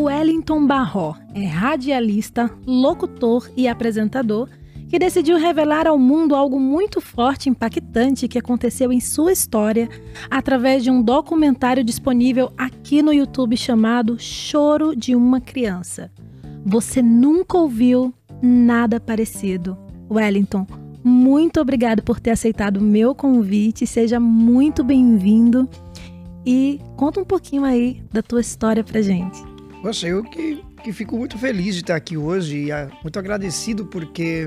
Wellington Barró é radialista, locutor e apresentador que decidiu revelar ao mundo algo muito forte e impactante que aconteceu em sua história através de um documentário disponível aqui no YouTube chamado Choro de uma Criança. Você nunca ouviu nada parecido. Wellington, muito obrigado por ter aceitado o meu convite, seja muito bem-vindo e conta um pouquinho aí da tua história pra gente. Poxa, eu que, que fico muito feliz de estar aqui hoje e ah, muito agradecido porque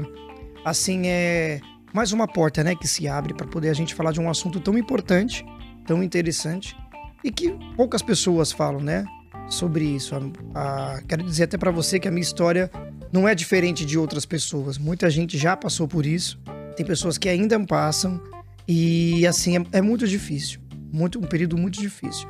assim é mais uma porta, né, que se abre para poder a gente falar de um assunto tão importante, tão interessante e que poucas pessoas falam, né, sobre isso. A, a, quero dizer até para você que a minha história não é diferente de outras pessoas. Muita gente já passou por isso. Tem pessoas que ainda passam e assim é, é muito difícil, muito um período muito difícil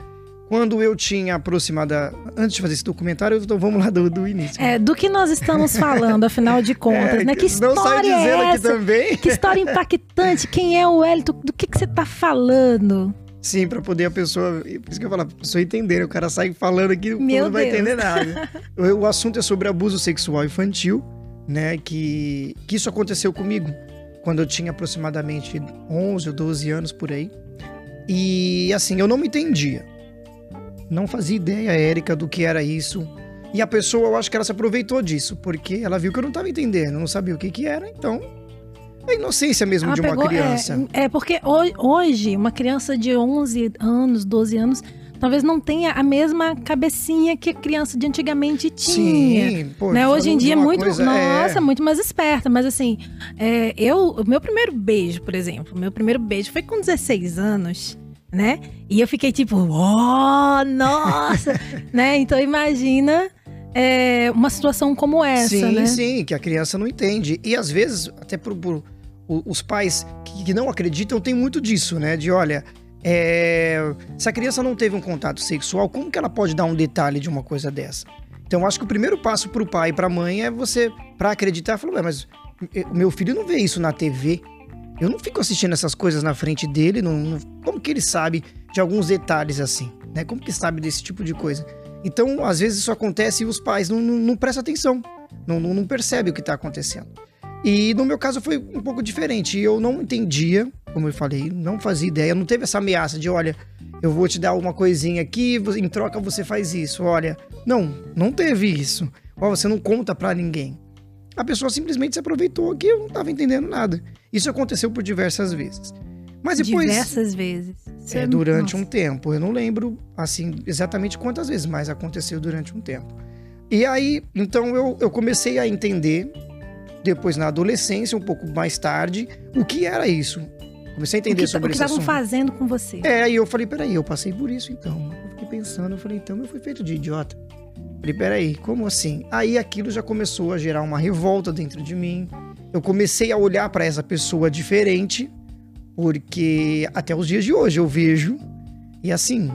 quando eu tinha aproximada. Antes de fazer esse documentário, então vamos lá do, do início. É, do que nós estamos falando, afinal de contas, é, né? Que história não sai dizendo é essa? aqui também. Que história impactante. Quem é o Wellington? Do que, que você está falando? Sim, para poder a pessoa. Por isso que eu falo, a pessoa entender. O cara sai falando aqui, Meu não vai entender nada. o, o assunto é sobre abuso sexual infantil, né? Que, que isso aconteceu comigo quando eu tinha aproximadamente 11 ou 12 anos por aí. E assim, eu não me entendia. Não fazia ideia, Érica, do que era isso. E a pessoa, eu acho que ela se aproveitou disso, porque ela viu que eu não estava entendendo, não sabia o que que era, então. É a inocência mesmo ela de uma pegou, criança. É, é, porque hoje, uma criança de 11 anos, 12 anos, talvez não tenha a mesma cabecinha que a criança de antigamente tinha. Sim, pô, né? Hoje em dia é muito, coisa, nossa, é... muito mais esperta. Mas assim, é, eu, o meu primeiro beijo, por exemplo, meu primeiro beijo foi com 16 anos né? E eu fiquei tipo, oh, nossa, né? Então imagina é, uma situação como essa, sim, né? Sim, que a criança não entende. E às vezes, até por, por os pais que, que, não acreditam, tem muito disso, né? De olha, é, se a criança não teve um contato sexual, como que ela pode dar um detalhe de uma coisa dessa? Então, acho que o primeiro passo para o pai e para a mãe é você, para acreditar, falar, mas meu filho não vê isso na TV, eu não fico assistindo essas coisas na frente dele, não, não, como que ele sabe de alguns detalhes assim, né? Como que sabe desse tipo de coisa? Então, às vezes isso acontece e os pais não, não, não prestam atenção, não, não, não percebem o que está acontecendo. E no meu caso foi um pouco diferente. Eu não entendia, como eu falei, não fazia ideia, não teve essa ameaça de, olha, eu vou te dar uma coisinha aqui, em troca você faz isso. Olha, não, não teve isso. Você não conta para ninguém. A pessoa simplesmente se aproveitou que eu não estava entendendo nada. Isso aconteceu por diversas vezes. Mas depois. Diversas vezes. É, durante Nossa. um tempo. Eu não lembro, assim, exatamente quantas vezes, mas aconteceu durante um tempo. E aí, então eu, eu comecei a entender, depois na adolescência, um pouco mais tarde, o que era isso. Comecei a entender que, sobre isso. O que estavam fazendo com você. É, e eu falei, peraí, eu passei por isso então. Eu fiquei pensando, eu falei, então eu fui feito de idiota. Peraí, como assim? Aí aquilo já começou a gerar uma revolta dentro de mim. Eu comecei a olhar para essa pessoa diferente, porque até os dias de hoje eu vejo, e assim,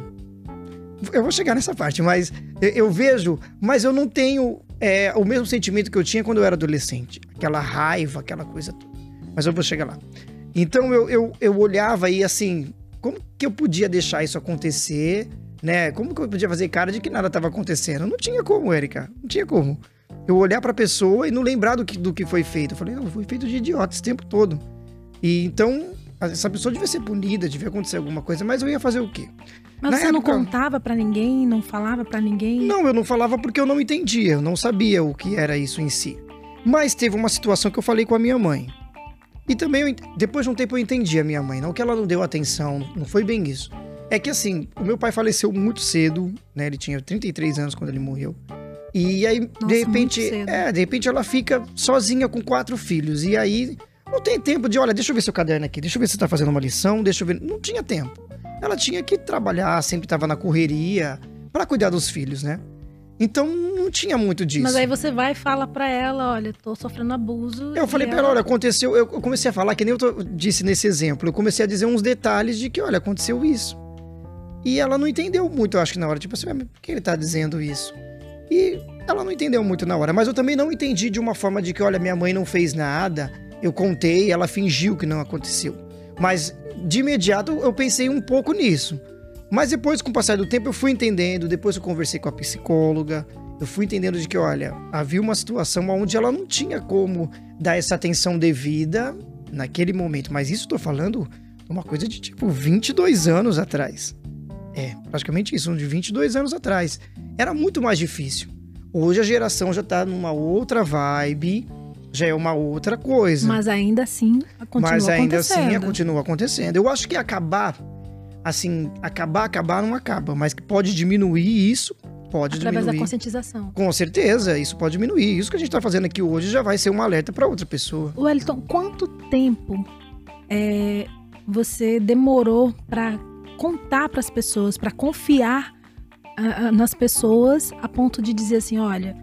eu vou chegar nessa parte, mas eu, vejo, mas eu não tenho é, o mesmo sentimento que eu tinha quando eu era adolescente. Aquela raiva, aquela coisa. Mas eu vou chegar lá. Então eu, eu, eu olhava e assim, como que eu podia deixar isso acontecer? Né? Como que eu podia fazer cara de que nada estava acontecendo? Não tinha como, Erika. Não tinha como. Eu olhar para a pessoa e não lembrar do que, do que foi feito. Eu falei, não, foi feito de idiota esse tempo todo. E então, essa pessoa devia ser punida, devia acontecer alguma coisa, mas eu ia fazer o quê? Mas Na você época, não contava para ninguém, não falava para ninguém? Não, eu não falava porque eu não entendia, eu não sabia o que era isso em si. Mas teve uma situação que eu falei com a minha mãe. E também, eu, depois de um tempo, eu entendi a minha mãe. Não que ela não deu atenção, não foi bem isso. É que assim, o meu pai faleceu muito cedo, né? Ele tinha 33 anos quando ele morreu. E aí, Nossa, de repente, é, de repente ela fica sozinha com quatro filhos. E aí não tem tempo de, olha, deixa eu ver seu caderno aqui, deixa eu ver se você tá fazendo uma lição, deixa eu ver. Não tinha tempo. Ela tinha que trabalhar, sempre estava na correria para cuidar dos filhos, né? Então não tinha muito disso. Mas aí você vai e fala para ela, olha, tô sofrendo abuso. Eu falei para ela, olha, aconteceu, eu comecei a falar que nem eu disse nesse exemplo, eu comecei a dizer uns detalhes de que, olha, aconteceu isso. E ela não entendeu muito, eu acho que na hora. Tipo assim, por que ele tá dizendo isso? E ela não entendeu muito na hora. Mas eu também não entendi de uma forma de que, olha, minha mãe não fez nada, eu contei, ela fingiu que não aconteceu. Mas de imediato eu pensei um pouco nisso. Mas depois, com o passar do tempo, eu fui entendendo. Depois eu conversei com a psicóloga. eu fui entendendo de que, olha, havia uma situação onde ela não tinha como dar essa atenção devida naquele momento. Mas isso estou falando uma coisa de tipo 22 anos atrás. É, praticamente isso, de 22 anos atrás. Era muito mais difícil. Hoje a geração já tá numa outra vibe, já é uma outra coisa. Mas ainda assim continua Mas ainda acontecendo. assim continua acontecendo. Eu acho que acabar, assim, acabar, acabar não acaba, mas que pode diminuir isso, pode Através da diminuir. conscientização. Com certeza, isso pode diminuir. Isso que a gente tá fazendo aqui hoje já vai ser um alerta para outra pessoa. Wellington, quanto tempo é, você demorou para contar para as pessoas, para confiar nas pessoas a ponto de dizer assim, olha,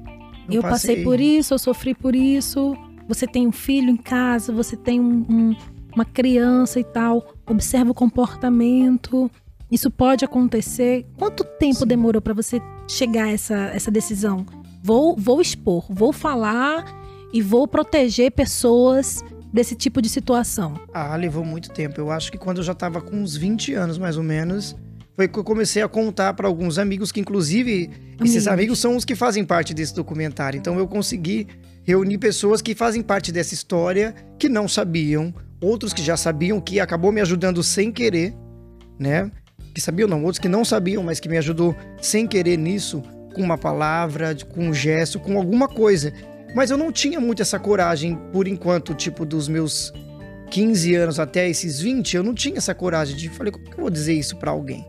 eu, passei por isso, eu sofri por isso. Você tem um filho em casa, você tem um- um- uma criança e tal. Observa o comportamento. Isso pode acontecer. Quanto tempo Sim. demorou para você chegar a essa, essa decisão? Vou, vou expor, vou falar e vou proteger pessoas desse tipo de situação. Ah, levou muito tempo. Eu acho que quando eu já tava com uns 20 anos, mais ou menos, foi que eu comecei a contar para alguns amigos, que inclusive esses Amigos. amigos são os que fazem parte desse documentário. Então eu consegui reunir pessoas que fazem parte dessa história, que não sabiam, outros que já sabiam, que acabou me ajudando sem querer, né? Que sabiam não, outros que não sabiam, mas que me ajudou sem querer nisso, com uma palavra, com um gesto, com alguma coisa. Mas eu não tinha muito essa coragem, por enquanto, tipo, dos meus 15 anos até esses 20, eu não tinha essa coragem de falei, como que eu vou dizer isso pra alguém?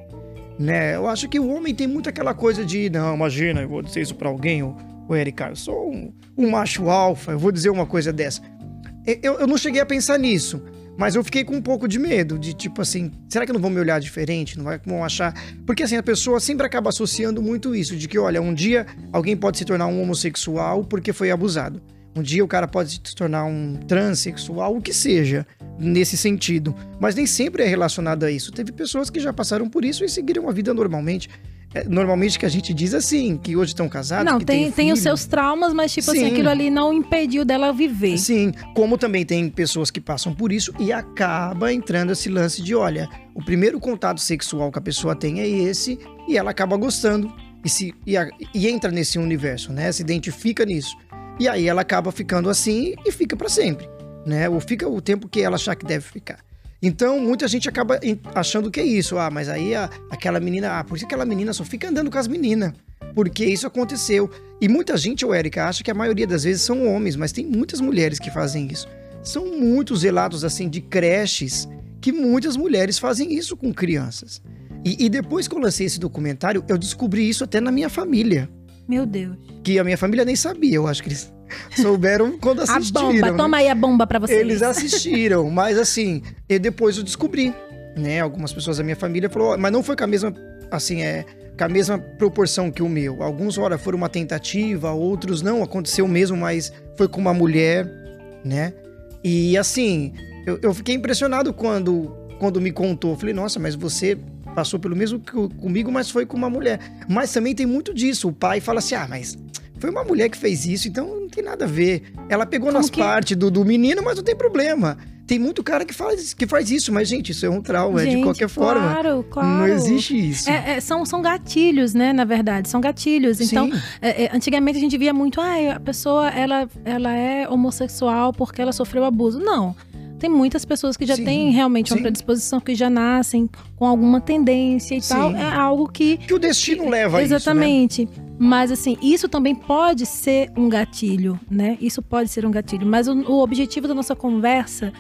Né? Eu acho que o homem tem muito aquela coisa de, não, imagina, eu vou dizer isso pra alguém, o, o Eric, eu sou um, um macho alfa, eu vou dizer uma coisa dessa. Eu, eu não cheguei a pensar nisso, mas eu fiquei com um pouco de medo, de tipo assim, será que não vão me olhar diferente? Não vai, vão achar. Porque assim, a pessoa sempre acaba associando muito isso, de que, olha, um dia alguém pode se tornar um homossexual porque foi abusado. Um dia o cara pode se tornar um transexual, o que seja, nesse sentido. Mas nem sempre é relacionado a isso. Teve pessoas que já passaram por isso e seguiram a vida normalmente. É, normalmente que a gente diz assim, que hoje estão casados. não, tem, têm tem os seus traumas, mas tipo assim, Sim. aquilo ali não impediu dela viver. Sim, como também tem pessoas que passam por isso e acaba entrando esse lance de, olha, o primeiro contato sexual que a pessoa tem é esse e ela acaba gostando e, se, e, a- e entra nesse universo, né? Se identifica nisso. E aí ela acaba ficando assim e fica pra sempre, né? Ou fica o tempo que ela achar que deve ficar. Então, muita gente acaba achando que é isso. Ah, mas aí a- aquela menina, ah, por isso aquela menina só fica andando com as meninas. Porque isso aconteceu. E muita gente, o Érica, acha que a maioria das vezes são homens, mas tem muitas mulheres que fazem isso. São muitos relatos, assim, de creches que muitas mulheres fazem isso com crianças. E, e depois que eu lancei esse documentário, eu descobri isso até na minha família. Meu Deus. Que a minha família nem sabia, eu acho que eles souberam quando A assistiram. bomba, né? toma aí a bomba pra vocês. Eles assistiram, mas assim, e depois eu descobri, né? Algumas pessoas da minha família falou, "Ó, mas não foi com a mesma, assim, é, com a mesma proporção que o meu. Alguns, olha, foram uma tentativa, outros não, aconteceu mesmo, mas foi com uma mulher, né? E assim, eu, eu fiquei impressionado quando, quando me contou. Eu falei, nossa, mas você passou pelo mesmo que comigo, mas foi com uma mulher. Mas também tem muito disso. O pai fala assim, ah, mas foi uma mulher que fez isso, então tem nada a ver. Ela pegou Como nas que- partes do, do menino, mas não tem problema. Tem muito cara que faz, que faz isso, mas, gente, isso é um trauma, é de Gente, qualquer forma. Claro, claro. Não existe isso. É, é, são, são gatilhos, né? Na verdade, são gatilhos. Então, é, é, antigamente a gente via muito, ah, a pessoa ela, ela é homossexual porque ela sofreu abuso. Não. Tem muitas pessoas que já Sim, têm realmente uma sim. predisposição, que já nascem com alguma tendência e Sim. tal. É algo que. que o destino leva a isso, né? Mas assim, isso também pode ser um gatilho, né? Isso pode ser um gatilho. Mas o, o objetivo da nossa conversa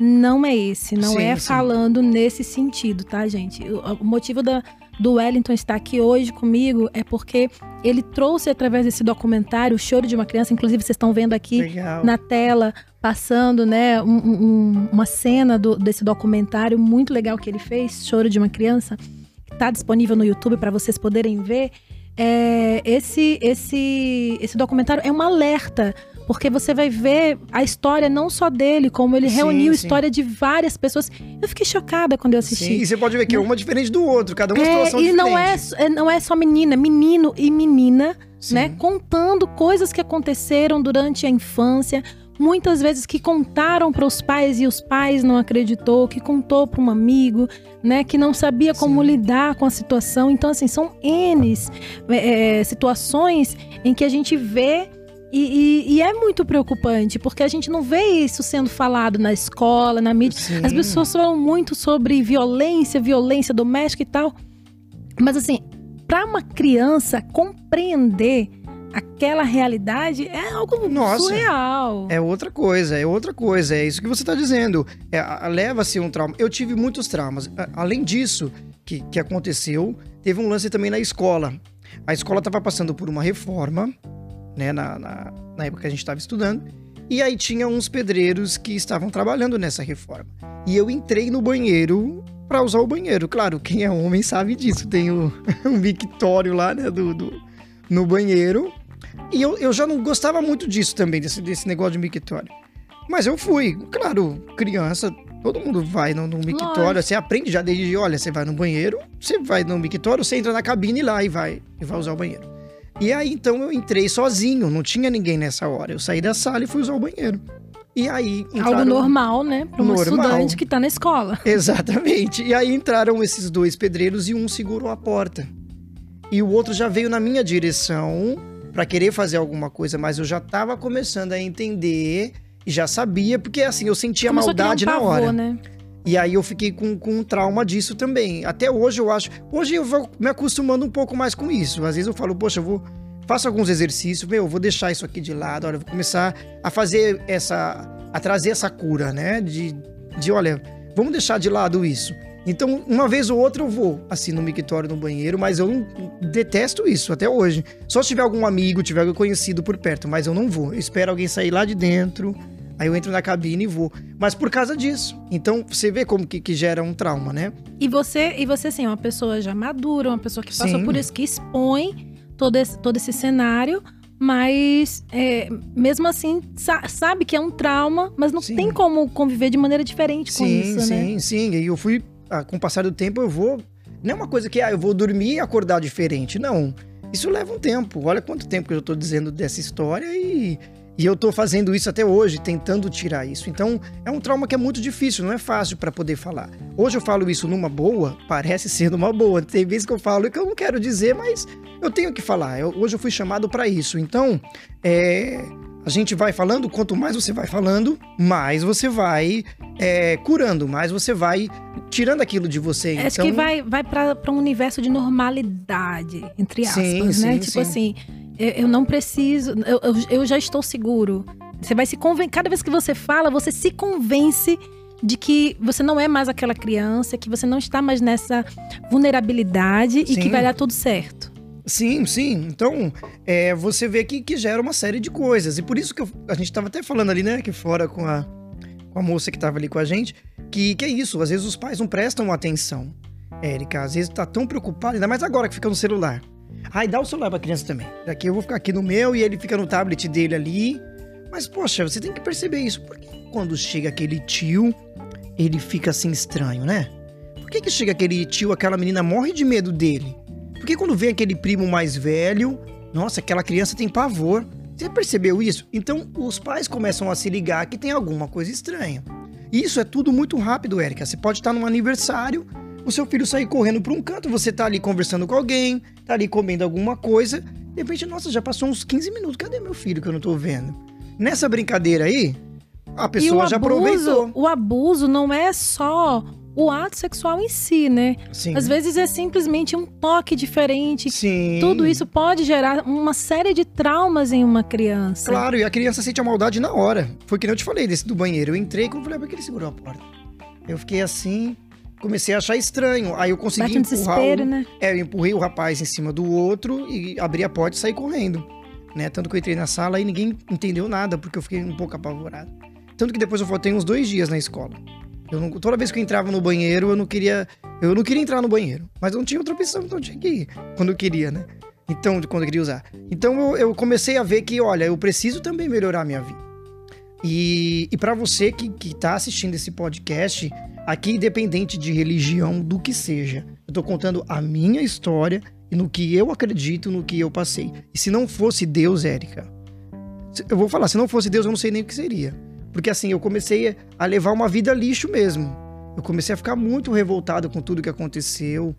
não é esse, não Sim, é sim. falando nesse sentido, tá, gente? O, o motivo da, do Wellington estar aqui hoje comigo é porque ele trouxe através desse documentário o choro de uma criança. Inclusive, vocês estão vendo aqui Legal. na tela, passando, né, um- um- uma cena do- desse documentário muito legal que ele fez, Choro de uma Criança, que tá disponível no YouTube para vocês poderem ver. É, esse, esse, esse documentário é um alerta, porque você vai ver a história não só dele, como ele Sim, reuniu a história de várias pessoas. Eu fiquei chocada quando eu assisti. Sim, e você pode ver que é uma diferente do outro, cada uma É, situação e diferente. não é, é- não é só menina, menino e menina Sim. né? Contando coisas que aconteceram durante a infância, muitas vezes que contaram para os pais e os pais não acreditou, que contou para um amigo, né, que não sabia como Sim. lidar com a situação. Então, assim, são N é, situações em que a gente vê e, e, e, é muito preocupante, porque a gente não vê isso sendo falado na escola, na mídia. Sim. As pessoas falam muito sobre violência, violência doméstica e tal. Mas assim, para uma criança compreender aquela realidade é algo Nossa, surreal. É outra coisa, é outra coisa. É isso que você está dizendo. É, Leva-se um trauma. Eu tive muitos traumas. Além disso, que, que aconteceu, teve um lance também na escola. A escola estava passando por uma reforma né, na, na, na época que a gente estava estudando. E aí tinha uns pedreiros que estavam trabalhando nessa reforma. E eu entrei no banheiro para usar o banheiro. Claro, quem é homem sabe disso. Tem o, um mictório lá, né, do, do, no banheiro. E eu, eu já não gostava muito disso também, desse, desse negócio de mictório. Mas eu fui. Claro, criança, todo mundo vai no, no mictório. Você aprende já desde, olha, você vai no banheiro, você vai no mictório, você entra na cabine lá e vai, e vai usar o banheiro. E aí então eu entrei sozinho, não tinha ninguém nessa hora. Eu saí da sala e fui usar o banheiro. E aí entraram... Algo normal, né? Para um normal. estudante que tá na escola. Exatamente. E aí entraram esses dois pedreiros e um segurou a porta. E o outro já veio na minha direção para querer fazer alguma coisa, mas eu já tava começando a entender e já sabia, porque assim, eu sentia Começou maldade um pavor, na hora. Né? E aí eu fiquei com, com um trauma disso também. Até hoje eu acho. Hoje eu vou me acostumando um pouco mais com isso. Às vezes eu falo, poxa, eu vou. Faço alguns exercícios, meu, eu vou deixar isso aqui de lado, olha, eu vou começar a fazer essa. a trazer essa cura, né? De, de olha, vamos deixar de lado isso. Então, uma vez ou outra eu vou, assim, no mictório, no banheiro, mas eu não, detesto isso até hoje. Só se tiver algum amigo, tiver alguém conhecido por perto, mas eu não vou. Eu espero alguém sair lá de dentro, Aí eu entro na cabine e vou. Mas por causa disso. Então você vê como que, que gera um trauma, né? E você, e você assim, é uma pessoa já madura, uma pessoa que passou Sim. por isso, que expõe todo esse, todo esse cenário, mas é, mesmo assim sa sabe que é um trauma, mas não sim. tem como conviver de maneira diferente com sim, isso, sim, né? Sim, sim. E eu fui, com o passar do tempo, eu vou. Não é uma coisa que ah, eu vou dormir e acordar diferente. Não. Isso leva um tempo. Olha quanto tempo que eu tô dizendo dessa história e e eu tô fazendo isso até hoje, tentando tirar isso. Então, é um trauma que é muito difícil, não é fácil para poder falar. Hoje eu falo isso numa boa, parece ser numa boa. Tem vezes que eu falo que eu não quero dizer, mas eu tenho que falar. Eu, hoje eu fui chamado para isso. Então, é, a gente vai falando, quanto mais você vai falando, mais você vai é, curando, mais você vai tirando aquilo de você. Acho então... que vai, vai para um universo de normalidade, entre aspas, sim, né? Sim, tipo sim. assim eu, não preciso, eu, eu, já estou seguro. Você vai se convencer, cada vez que você fala, você se convence de que você não é mais aquela criança, que você não está mais nessa vulnerabilidade e que vai dar tudo certo. Sim, sim. Então, é, você vê que, que gera uma série de coisas. E por isso que eu, a gente estava até falando ali, né, aqui fora com a, com a moça que estava ali com a gente, que, que é isso. Às vezes os pais não prestam atenção. Érica, às vezes tá tão preocupado, ainda mais agora que fica no celular. Ai, dá o celular pra criança também. Daqui eu vou ficar aqui no meu e ele fica no tablet dele ali. Mas, poxa, você tem que perceber isso. Por que quando chega aquele tio, ele fica assim estranho, né? Por que, que chega aquele tio, aquela menina morre de medo dele? Por que quando vem aquele primo mais velho, nossa, aquela criança tem pavor? Você percebeu isso? Então os pais começam a se ligar que tem alguma coisa estranha. Isso é tudo muito rápido, Érica. Você pode estar num aniversário, o seu filho sair correndo para um canto, você tá ali conversando com alguém, tá ali comendo alguma coisa, de repente, nossa, já passou uns 15 minutos, cadê meu filho que eu não tô vendo? Nessa brincadeira aí, a pessoa já aproveitou. O abuso não é só o ato sexual em si, né? Sim. Às vezes é simplesmente um toque diferente. Sim. Tudo isso pode gerar uma série de traumas em uma criança. Claro, e a criança sente a maldade na hora. Foi que nem eu te falei desse do banheiro. Eu entrei e falei, por que ele segurou a porta? Eu fiquei assim, comecei a achar estranho. Aí eu consegui Bate empurrar. O, né? É, eu empurrei o rapaz em cima do outro e abri a porta e saí correndo. Né? Tanto que eu entrei na sala e ninguém entendeu nada, porque eu fiquei um pouco apavorado. Tanto que depois eu faltei uns dois dias na escola. Eu não, toda vez que eu entrava no banheiro, eu não queria. Eu não queria entrar no banheiro. Mas eu não tinha outra opção, então eu tinha que ir. Quando eu queria, né? Então, quando eu queria usar. Então eu, eu comecei a ver que, olha, eu preciso também melhorar a minha vida. E, e para você que, que tá assistindo esse podcast, Aqui, independente de religião, do que seja, eu tô contando a minha história e no que eu acredito, no que eu passei. E se não fosse Deus, Érica, Eu vou falar, se não fosse Deus, eu não sei nem o que seria. Porque assim, eu comecei a levar uma vida lixo mesmo. Eu comecei a ficar muito revoltado com tudo que aconteceu.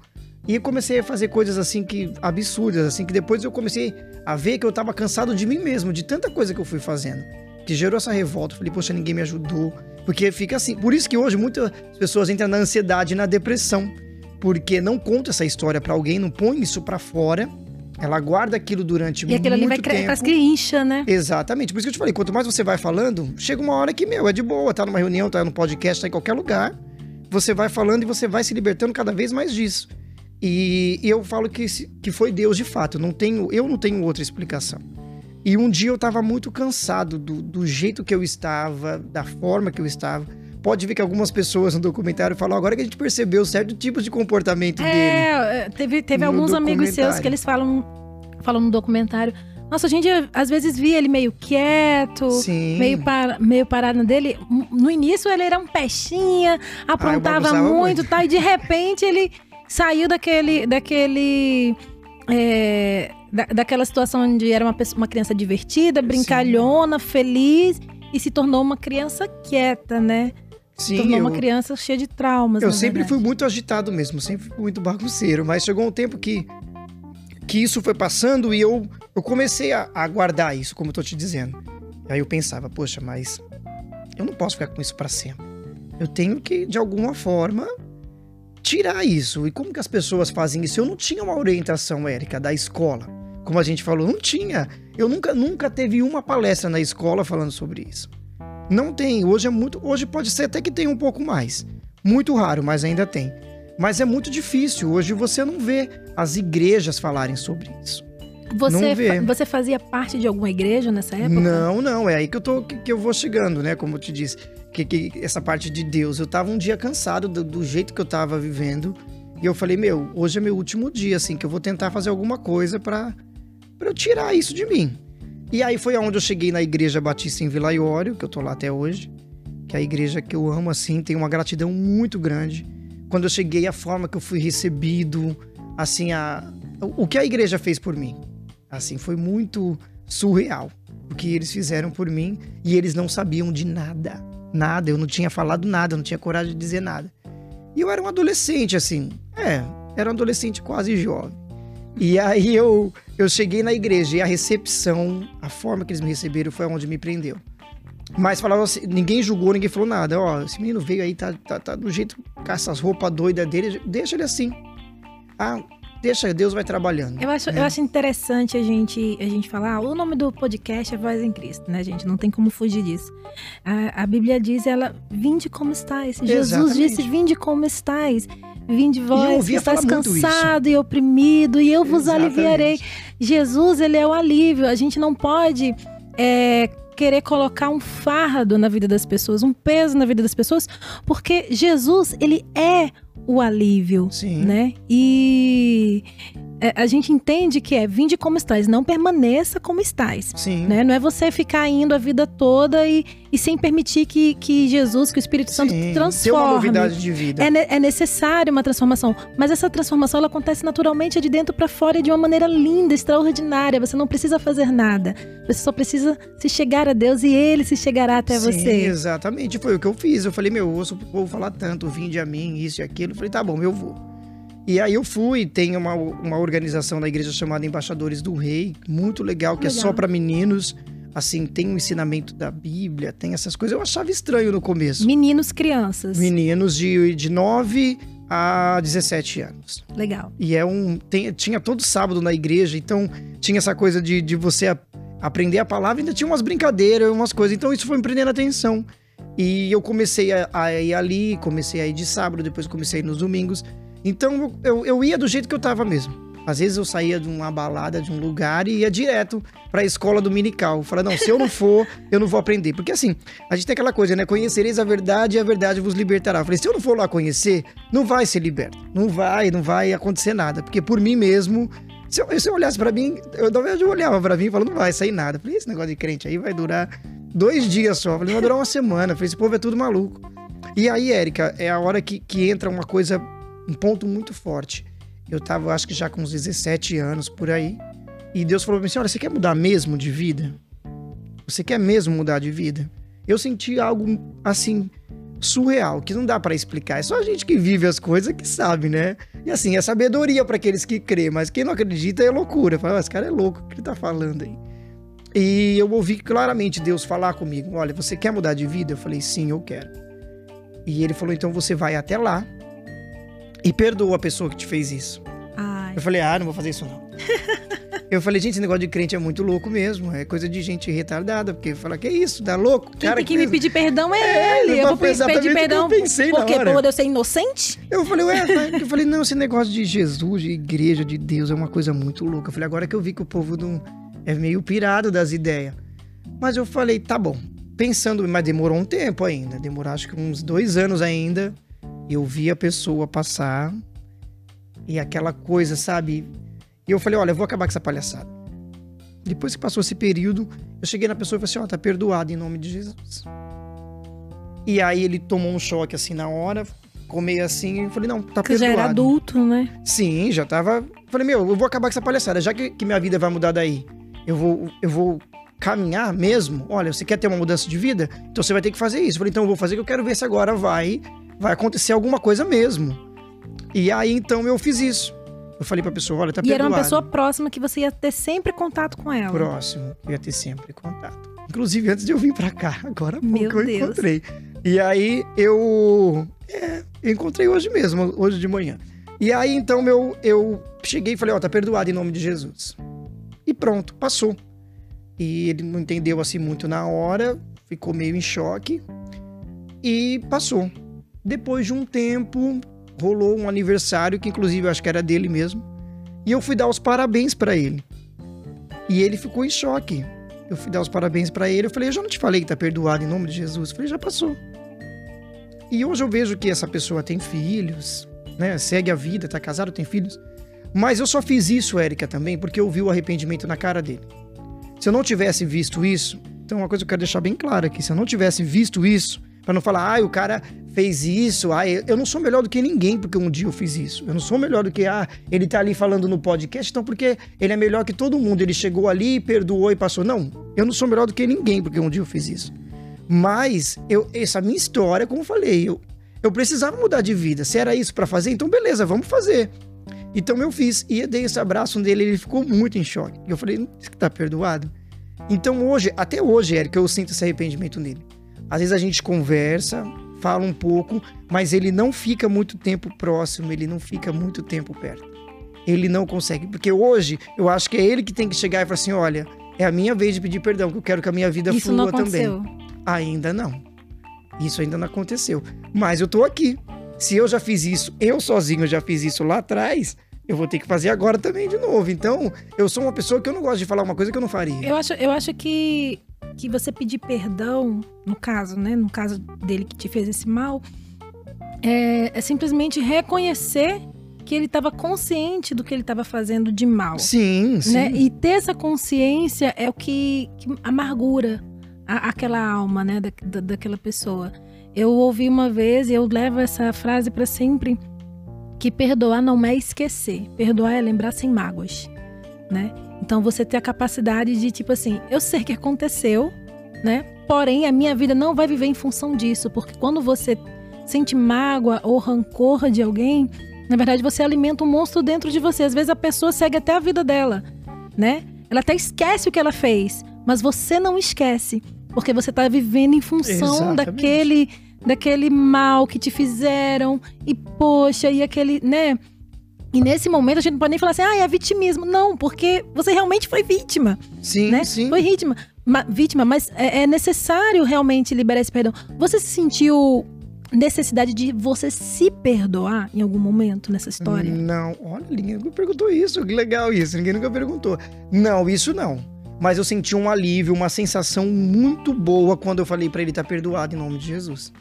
E comecei a fazer coisas assim que absurdas, assim, que depois eu comecei a ver que eu tava cansado de mim mesmo, de tanta coisa que eu fui fazendo. Que gerou essa revolta. falei, poxa, ninguém me ajudou. Porque fica assim. Por isso que hoje muitas pessoas entram na ansiedade e na depressão. Porque não conta essa história para alguém, não põe isso para fora. Ela guarda aquilo durante muito tempo. E aquilo ali vai tempo. parece que incha, né? Exatamente. Por isso que eu te falei, quanto mais você vai falando, chega uma hora que, meu, é de boa, tá numa reunião, tá no podcast, tá em qualquer lugar. Você vai falando e você vai se libertando cada vez mais disso. E, e eu falo que, que foi Deus de fato. Eu não tenho, eu não tenho outra explicação. E um dia eu estava muito cansado do, do jeito que eu estava, da forma que eu estava. Pode ver que algumas pessoas no documentário falam agora que a gente percebeu certo tipo de comportamento é, dele. É, teve, teve alguns amigos seus que eles falam, falam no documentário. Nossa, a gente às vezes via ele meio quieto, Sim. meio, par, meio parado dele. No início ele era um peixinha, aprontava ah, muito, muito, tá? E de repente ele saiu daquele. daquele é, da, daquela situação onde era uma, pessoa, uma criança divertida, brincalhona, Sim. feliz, e se tornou uma criança quieta, né? Sim, tornou eu, uma criança cheia de traumas. Eu sempre verdade. fui muito agitado mesmo, sempre fui muito bagunceiro, mas chegou um tempo que, que isso foi passando e eu, eu comecei a, a guardar isso, como eu tô te dizendo. Aí eu pensava, poxa, mas eu não posso ficar com isso para sempre. Eu tenho que, de alguma forma, tirar isso. E como que as pessoas fazem isso? Eu não tinha uma orientação, Érica, da escola. Como a gente falou, não tinha. Eu nunca, nunca teve uma palestra na escola falando sobre isso. Não tem. Hoje é muito. Hoje pode ser até que tenha um pouco mais. Muito raro, mas ainda tem. Mas é muito difícil. Hoje você não vê as igrejas falarem sobre isso. Você, você fazia parte de alguma igreja nessa época? Não, não. É aí que eu, tô, que, que eu vou chegando, né? Como eu te disse que, que essa parte de Deus. Eu tava um dia cansado do, do, jeito que eu tava vivendo. E eu falei, meu, hoje é meu último dia, assim, que eu vou tentar fazer alguma coisa para eu tirar isso de mim. E aí foi aonde eu cheguei na Igreja Batista em Vila Iório, que eu tô lá até hoje. Que é a igreja que eu amo, assim, tem uma gratidão muito grande. Quando eu cheguei, a forma que eu fui recebido, assim, a, o que a igreja fez por mim. Assim, foi muito surreal o que eles fizeram por mim e eles não sabiam de nada nada, eu não tinha falado nada, eu não tinha coragem de dizer nada. E eu era um adolescente, assim, é, era um adolescente quase jovem. E aí eu, eu cheguei na igreja e a recepção, a forma que eles me receberam foi onde me prendeu. Mas falava assim, ninguém julgou, ninguém falou nada. Ó, esse menino veio aí, tá, tá, tá do jeito, com essas roupas doidas dele, deixa ele assim. Ah, deixa, Deus vai trabalhando. Eu acho, né? eu acho interessante a gente, a gente falar, ah, o nome do podcast é Voz em Cristo, né, gente? Não tem como fugir disso. A, a Bíblia diz, ela, vinde como estáis. Jesus Exatamente. disse, vinde como estáis. Vinde vós que estáis cansado e oprimido, e eu vos Exatamente. aliviarei. Jesus, ele é o alívio. A gente não pode é, querer colocar um fardo na vida das pessoas, um peso na vida das pessoas, porque Jesus, ele é o alívio, Sim. né? E a gente entende que é vinde como estás, não permaneça como estás. Sim. Né? Não é você ficar indo a vida toda e, e sem permitir que, que Jesus, que o Espírito Santo Sim. transforme. Ter uma novidade de vida. É, é necessário uma transformação, mas essa transformação ela acontece naturalmente de dentro para fora e de uma maneira linda, extraordinária. Você não precisa fazer nada. Você só precisa se chegar a Deus e Ele se chegará até Sim, você. Exatamente, foi o que eu fiz. Eu falei, meu, eu ouço o povo falar tanto, vinde a mim, isso e aquilo. Eu falei, tá bom, eu vou. E aí eu fui, tem uma, uma organização da igreja chamada Embaixadores do Rei, muito legal, que legal. é só para meninos. Assim, tem um ensinamento da Bíblia, tem essas coisas. Eu achava estranho no começo. Meninos, crianças. Meninos de, de 9 a 17 anos. Legal. E é um. Tem, tinha todo sábado na igreja, então tinha essa coisa de, de você a, aprender a palavra, ainda tinha umas brincadeiras, umas coisas. Então isso foi me prendendo a atenção. E eu comecei a, a ir ali, comecei a ir de sábado, depois comecei nos domingos. Então eu, eu ia do jeito que eu tava mesmo. Às vezes eu saía de uma balada, de um lugar e ia direto para a escola dominical. Falei, não, se eu não for, eu não vou aprender. Porque assim, a gente tem aquela coisa, né? Conhecereis a verdade e a verdade vos libertará. Eu falei, se eu não for lá conhecer, não vai ser liberto. Não vai, não vai acontecer nada. Porque por mim mesmo, se eu, se eu olhasse para mim, eu, eu olhava para mim e falava, não vai sair nada. Eu falei, esse negócio de crente aí vai durar dois dias só. Eu falei, vai durar uma semana. Eu falei, esse povo é tudo maluco. E aí, Érica, é a hora que, que entra uma coisa um ponto muito forte. Eu tava, acho que já com uns 17 anos por aí. E Deus falou pra mim assim: olha, você quer mudar mesmo de vida? Você quer mesmo mudar de vida? Eu senti algo assim surreal, que não dá para explicar. É só a gente que vive as coisas que sabe, né? E assim, é sabedoria para aqueles que crê, mas quem não acredita é loucura. Fala, ah, esse cara é louco, o que ele tá falando aí? E eu ouvi claramente Deus falar comigo: Olha, você quer mudar de vida? Eu falei: Sim, eu quero. E ele falou: Então você vai até lá e perdoa a pessoa que te fez isso. Ai. Eu falei: Ah, não vou fazer isso não. Eu falei, gente, esse negócio de crente é muito louco mesmo. É coisa de gente retardada. Porque fala, que isso, dá louco? Quem cara, tem que, que me pedir perdão é, é ele. Eu vou pedir perdão. Eu pensei por quê? Por eu ser inocente? Eu falei, ué, eu falei, não, esse negócio de Jesus, de igreja, de Deus, é uma coisa muito louca. Eu falei, agora que eu vi que o povo não é meio pirado das ideias. Mas eu falei, tá bom. Pensando, mas demorou um tempo ainda. Demorou acho que uns dois anos ainda. Eu vi a pessoa passar e aquela coisa, sabe? E eu falei, olha, eu vou acabar com essa palhaçada. Depois que passou esse período, eu cheguei na pessoa e falei assim, ó, oh, tá perdoado em nome de Jesus. E aí ele tomou um choque assim na hora, ficou meio assim, e falei, não, tá Porque perdoado. já era adulto, né? Sim, já tava. Falei, meu, eu vou acabar com essa palhaçada. Já que, que minha vida vai mudar daí, eu vou, eu vou caminhar mesmo. Olha, você quer ter uma mudança de vida? Então você vai ter que fazer isso. falei, então eu vou fazer que eu quero ver se agora vai, vai acontecer alguma coisa mesmo. E aí então eu fiz isso. Eu falei pra pessoa, olha, tá e perdoado. E era uma pessoa próxima que você ia ter sempre contato com ela. Próximo, eu ia ter sempre contato. Inclusive antes de eu vir pra cá, agora Meu pouco eu encontrei. E aí eu, é, eu encontrei hoje mesmo, hoje de manhã. E aí então eu, eu cheguei e falei, ó, tá perdoado em nome de Jesus. E pronto, passou. E ele não entendeu assim muito na hora, ficou meio em choque e passou. Depois de um tempo, rolou um aniversário que inclusive eu acho que era dele mesmo. E eu fui dar os parabéns para ele. E ele ficou em choque. Eu fui dar os parabéns para ele. Eu falei: "Eu já não te falei que tá perdoado em nome de Jesus?" Eu falei: "Já passou". E hoje eu vejo que essa pessoa tem filhos, né? Segue a vida, tá casado, tem filhos. Mas eu só fiz isso, Érica, também porque eu vi o arrependimento na cara dele. Se eu não tivesse visto isso, então uma coisa que eu quero deixar bem clara aqui, se eu não tivesse visto isso, para não falar, ah, o cara fez isso, ah, eu não sou melhor do que ninguém porque um dia eu fiz isso. Eu não sou melhor do que, ah, ele tá ali falando no podcast, então porque ele é melhor que todo mundo, ele chegou ali, perdoou e passou. Não, eu não sou melhor do que ninguém porque um dia eu fiz isso. Mas eu, essa minha história, como eu falei, eu, eu precisava mudar de vida. Se era isso para fazer, então beleza, vamos fazer. Então eu fiz. E eu dei esse abraço nele, ele ficou muito em choque. Eu falei, tá perdoado? Então hoje, até hoje, Eric, eu sinto esse arrependimento nele. Às vezes a gente conversa, fala um pouco, mas ele não fica muito tempo próximo, ele não fica muito tempo perto. Ele não consegue, porque hoje eu acho que é ele que tem que chegar e falar assim: olha, é a minha vez de pedir perdão, que eu quero que a minha vida Isso flua não aconteceu. também. Ainda não. Isso ainda não aconteceu. Mas eu tô aqui. Se eu já fiz isso, eu sozinho já fiz isso lá atrás, eu vou ter que fazer agora também de novo. Então, eu sou uma pessoa que eu não gosto de falar uma coisa que eu não faria. Eu acho, eu acho que que você pedir perdão, no caso, né, no caso dele que te fez esse mal, é, é simplesmente reconhecer que ele estava consciente do que ele estava fazendo de mal. Sim, sim. Né? E ter essa consciência é o que, que amargura a, aquela alma, né, da, da, daquela pessoa. Eu ouvi uma vez e eu levo essa frase para sempre que perdoar não é esquecer, perdoar é lembrar sem mágoas, né? Então você ter a capacidade de tipo assim, eu sei que aconteceu, né? Porém, a minha vida não vai viver em função disso, porque quando você sente mágoa ou rancor de alguém, na verdade você alimenta um monstro dentro de você. Às vezes a pessoa segue até a vida dela, né? Ela até esquece o que ela fez, mas você não esquece, porque você está vivendo em função Exatamente. daquele daquele mal que te fizeram e poxa, e aquele, né? E nesse momento a gente não pode nem falar assim, ah, é vitimismo. Não, porque você realmente foi vítima. Sim, né? sim. Foi vítima, ma, vítima, mas é, é necessário realmente liberar esse perdão. Você se sentiu necessidade de você se perdoar em algum momento nessa história? Não, olha, ninguém nunca perguntou isso. Que legal isso, ninguém nunca perguntou. Não, isso não. Mas eu senti um alívio, uma sensação muito boa quando eu falei para ele estar tá perdoado em nome de Jesus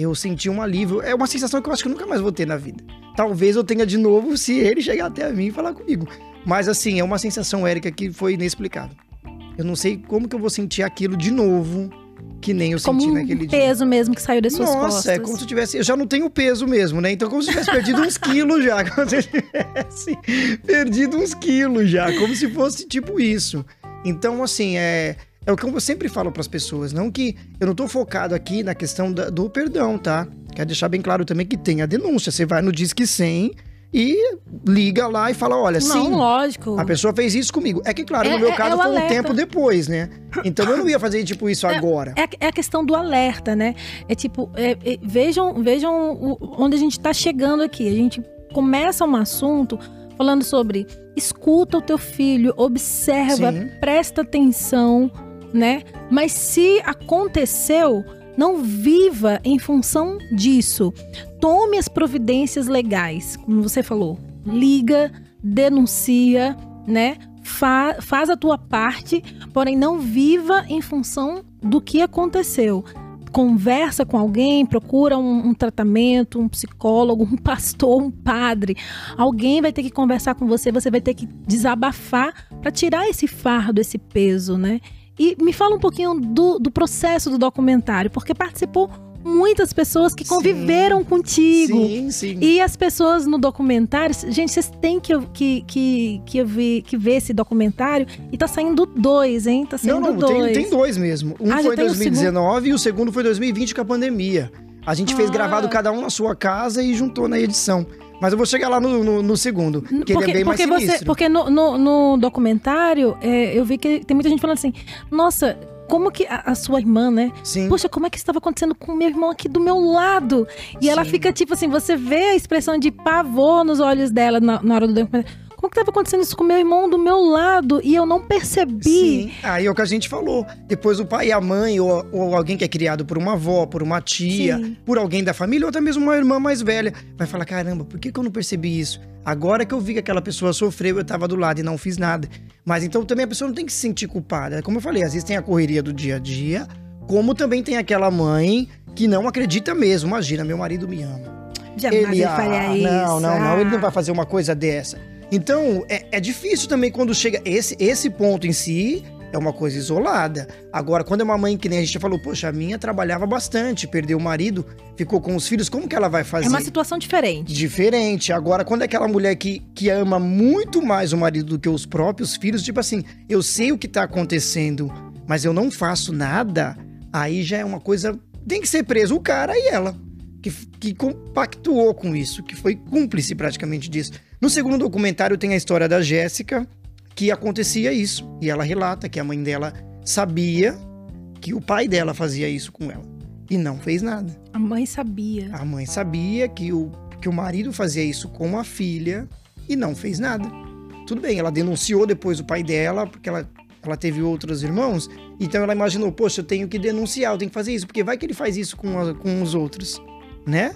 eu senti um alívio. É uma sensação que eu acho que eu nunca mais vou ter na vida. Talvez eu tenha de novo se ele chegar até mim e falar comigo. Mas assim, é uma sensação, Érica, que foi inexplicável. Eu não sei como que eu vou sentir aquilo de novo, que nem eu como senti naquele um dia. peso mesmo que saiu das suas Nossa, costas. é como se eu tivesse... Eu já não tenho peso mesmo, né? Então como se eu tivesse perdido uns quilos já. Como se eu tivesse perdido uns quilos já. Como se fosse tipo isso. Então, assim, é é o que eu sempre falo para as pessoas, não que eu não tô focado aqui na questão da, do perdão, tá? Quero deixar bem claro também que tem a denúncia. Você vai no Disque 100 e liga lá e fala: olha, Não, sim, lógico. a pessoa fez isso comigo. É que, claro, É- no meu é- caso é foi um alerta. tempo depois, né? Então eu não ia fazer tipo isso agora. É, é a questão do alerta, né? É tipo, é- é- vejam, vejam o- onde a gente está chegando aqui. A gente começa um assunto falando sobre escuta o teu filho, observa, Sim. presta atenção, né? Mas se aconteceu, não viva em função disso. Tome as providências legais, como você falou. Liga, denuncia, né? Fa- faz a tua parte, porém não viva em função do que aconteceu. Conversa com alguém, procura um, um tratamento, um psicólogo, um pastor, um padre. Alguém vai ter que conversar com você, você vai ter que desabafar para tirar esse fardo, esse peso, né? E me fala um pouquinho do, do processo do documentário, porque participou muitas pessoas que Sim. conviveram contigo. Sim, sim. E as pessoas no documentário, gente, vocês têm que, que, que, que, ver, que ver esse documentário. E tá saindo dois, hein? Tá Não, saindo não, tem, dois. tem dois mesmo. Um Ah, foi em tem o 2019 e o segundo foi em 2020 com a pandemia. A gente fez Ah. gravado cada um na sua casa e juntou na edição. Mas eu vou chegar lá no, no, no segundo, que ele é bem mais porque sinistro. você, porque no, no, no documentário, é, eu vi que tem muita gente falando assim: nossa, como que a, a sua irmã, né? Sim. Poxa, como é que estava acontecendo com o meu irmão aqui do meu lado? E ela Sim. fica tipo assim: você vê a expressão de pavor nos olhos dela na, na hora do documentário. Como que estava acontecendo isso com o meu irmão do meu lado e eu não percebi? Sim, aí é o que a gente falou. Depois o pai e a mãe, ou, ou alguém que é criado por uma avó, por uma tia, Sim. por alguém da família, ou até mesmo uma irmã mais velha, vai falar: caramba, por que, que eu não percebi isso? Agora que eu vi que aquela pessoa sofreu, eu tava do lado e não fiz nada. Mas então também a pessoa não tem que se sentir culpada. Como eu falei, às vezes tem a correria do dia a dia, como também tem aquela mãe que não acredita mesmo. Imagina, meu marido me ama. Jamais ele, ah, faria isso. Não, não, não, ele não Ah. vai fazer uma coisa dessa. Então, é, é difícil também quando chega. Esse, esse ponto em si é uma coisa isolada. Agora, quando é uma mãe que nem a gente falou, poxa, a minha trabalhava bastante, perdeu o marido, ficou com os filhos, como que ela vai fazer? É uma situação diferente. Diferente. Agora, quando é aquela mulher que, que ama muito mais o marido do que os próprios filhos, tipo assim, eu sei o que tá acontecendo, mas eu não faço nada, aí já é uma coisa. Tem que ser preso o cara e ela. Que, que compactuou com isso, que foi cúmplice praticamente disso. No segundo documentário tem a história da Jéssica, que acontecia isso. E ela relata que a mãe dela sabia que o pai dela fazia isso com ela. E não fez nada. A mãe sabia. A mãe sabia que o, que o marido fazia isso com a filha e não fez nada. Tudo bem, ela denunciou depois o pai dela, porque ela, ela teve outros irmãos, então ela imaginou, poxa, eu tenho que denunciar, eu tenho que fazer isso, porque vai que ele faz isso com, a- com os outros, né?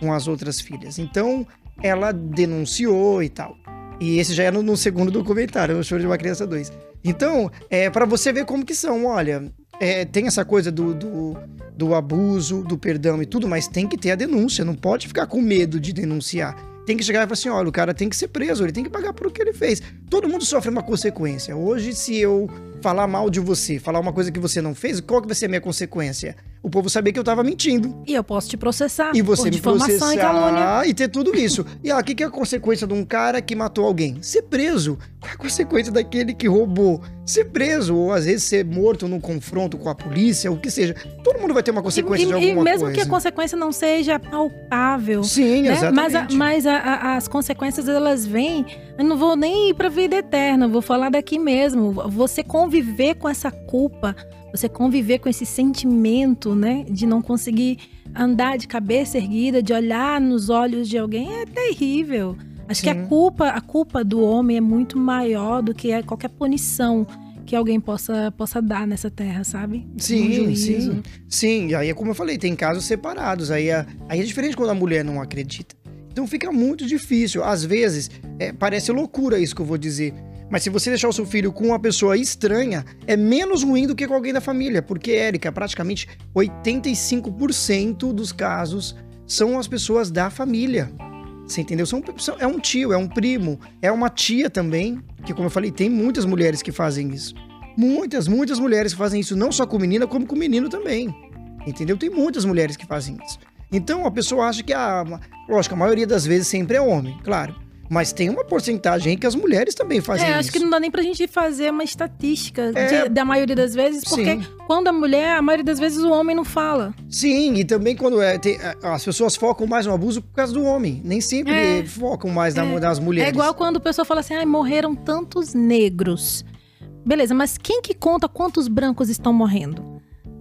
Com as outras filhas. Então, ela denunciou e tal. E esse já é no, no segundo documentário, o Choro de uma Criança 2. Então, é para você ver como que são, olha, é, tem essa coisa do, do, do abuso, do perdão e tudo, mas tem que ter a denúncia, não pode ficar com medo de denunciar. Tem que chegar e falar assim, olha, o cara tem que ser preso, ele tem que pagar por o que ele fez. Todo mundo sofre uma consequência. Hoje, se eu falar mal de você, falar uma coisa que você não fez, qual que vai ser a minha consequência? O povo saber que eu tava mentindo. E eu posso te processar E você me difamação e processar e ter tudo isso. E ah, o que, que é a consequência de um cara que matou alguém? Ser preso. Qual é a consequência daquele que roubou? Ser preso, ou às vezes ser morto num confronto com a polícia, o que seja. Todo mundo vai ter uma consequência e, de e alguma mesmo coisa. que a consequência não seja palpável. Sim, né? exatamente. Mas, a- mas a- a- as consequências elas vêm. Eu não vou nem ir para vida eterna, eu vou falar daqui mesmo. Você conviver com essa culpa, você conviver com esse sentimento, né, de não conseguir andar de cabeça erguida, de olhar nos olhos de alguém é terrível. Acho que a Sim. culpa, a culpa do homem é muito maior do que qualquer punição que alguém possa, possa dar nessa terra, sabe? Sim, sim. Sim, e aí é como eu falei, tem casos separados. Aí é, aí é diferente quando a mulher não acredita. Então fica muito difícil. Às vezes, é, parece loucura isso que eu vou dizer. Mas se você deixar o seu filho com uma pessoa estranha, é menos ruim do que com alguém da família. Porque, Érica, praticamente 85% dos casos são as pessoas da família. Você entendeu? São, são- é um tio, é um primo, é uma tia também. Que, como eu falei, tem muitas mulheres que fazem isso. Muitas, muitas mulheres que fazem isso, não só com menina, como com menino também. Entendeu? Tem muitas mulheres que fazem isso. Então a pessoa acha que a. Lógico, a maioria das vezes sempre é homem, claro. Mas tem uma porcentagem aí que as mulheres também fazem É, isso. acho que não dá nem pra gente fazer uma estatística É. de- da maioria das vezes, porque Sim. quando a mulher, a maioria das vezes o homem não fala. Sim, e também quando é, tem- as pessoas focam mais no abuso por causa do homem. Nem sempre É. focam mais na, É. nas mulheres. É igual quando o pessoal fala assim, ai, morreram tantos negros. Beleza, mas quem que conta quantos brancos estão morrendo?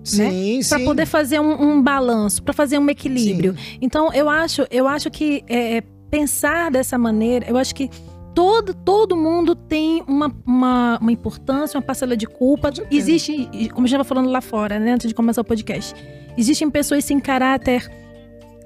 Sim, Pra sim. poder fazer um, um balanço, pra fazer um equilíbrio. Então, eu acho, eu acho que é, é, pensar dessa maneira, eu acho que todo, todo mundo tem uma, uma, uma importância, uma parcela de culpa. Existe, como eu já estava falando lá fora, né, antes de começar o podcast, existem pessoas sem caráter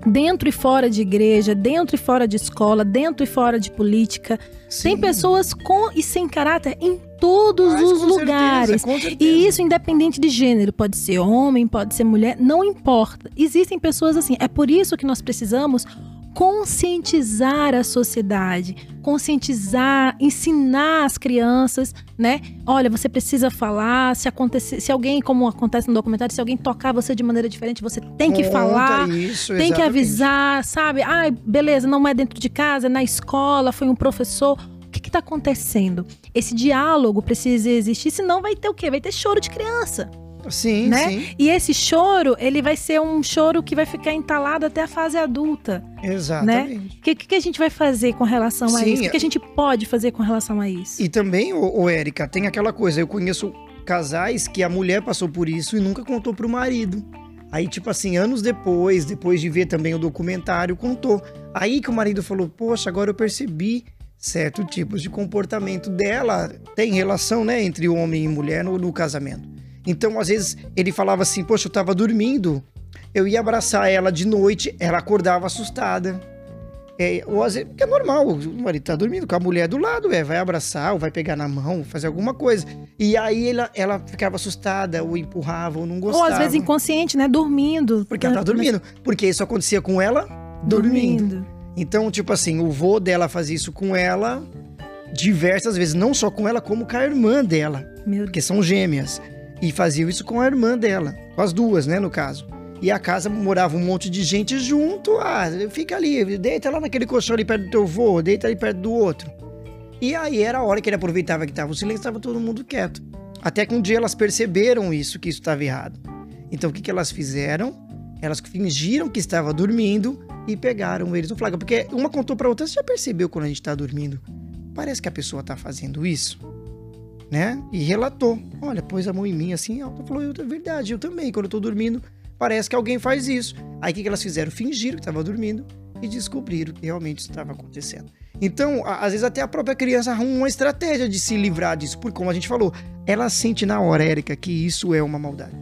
dentro e fora de igreja, dentro e fora de escola, dentro e fora de política. Tem Sim. pessoas com e sem caráter em todos Mas, os lugares. Certeza. E isso independente de gênero, pode ser homem, pode ser mulher, não importa. Existem pessoas assim. É por isso que nós precisamos conscientizar a sociedade, conscientizar, ensinar as crianças, né? Olha, você precisa falar, se acontecer, se alguém, como acontece no documentário, se alguém tocar você de maneira diferente, você tem que Conta falar. Isso, Tem que exatamente. avisar, sabe? Ai, beleza, não é dentro de casa, é na escola, foi um professor. O que está acontecendo? Esse diálogo precisa existir, senão vai ter o quê? Vai ter choro de criança, Sim, né? sim. E esse choro, ele vai ser um choro que vai ficar entalado até a fase adulta. Exatamente. O que, que a gente vai fazer com relação a Sim, isso? O que, que a gente pode fazer com relação a isso? E também, ô Érica, tem aquela coisa, eu conheço casais que a mulher passou por isso e nunca contou pro marido. Aí, tipo assim, anos depois, depois de ver também o documentário, contou. Aí que o marido falou, poxa, agora eu percebi certo tipos de comportamento dela. Tem relação, né, entre homem e mulher no, no casamento. Então, às vezes, ele falava assim, poxa, eu tava dormindo, eu ia abraçar ela de noite, ela acordava assustada. É, ou às vezes, porque é normal, o marido tá dormindo com a mulher do lado, é, vai abraçar, ou vai pegar na mão, fazer alguma coisa. E aí ela, ela ficava assustada, ou empurrava, ou não Ou gostava. às vezes inconsciente, né? Dormindo. Porque ela tá dormindo. Porque isso acontecia com ela dormindo. Dormindo. Então, tipo assim, o vô dela fazia isso com ela diversas vezes, não só com ela, como com a irmã dela, Meu Deus. porque são gêmeas. E faziam isso com a irmã dela, com as duas, né, no caso. E a casa morava um monte de gente junto. Ah, fica ali, deita lá naquele colchão ali perto do teu vô, deita ali perto do outro. E aí era a hora que ele aproveitava que tava o silêncio, tava todo mundo quieto. Até que um dia elas perceberam isso, que isso estava errado. Então o que, que elas fizeram? Elas fingiram que estava dormindo e pegaram eles no flagra. Porque uma contou pra outra, você já percebeu quando a gente tá dormindo? Parece que a pessoa tá fazendo isso, né? E relatou. Olha, pôs a mão em mim assim, ela falou, é verdade, eu também, quando eu tô dormindo, parece que alguém faz isso. Aí o que, que elas fizeram? Fingiram que estava dormindo e descobriram que realmente estava acontecendo. Então, às vezes até a própria criança arruma uma estratégia de se livrar disso, porque como a gente falou, ela sente na hora, Érica, que isso é uma maldade.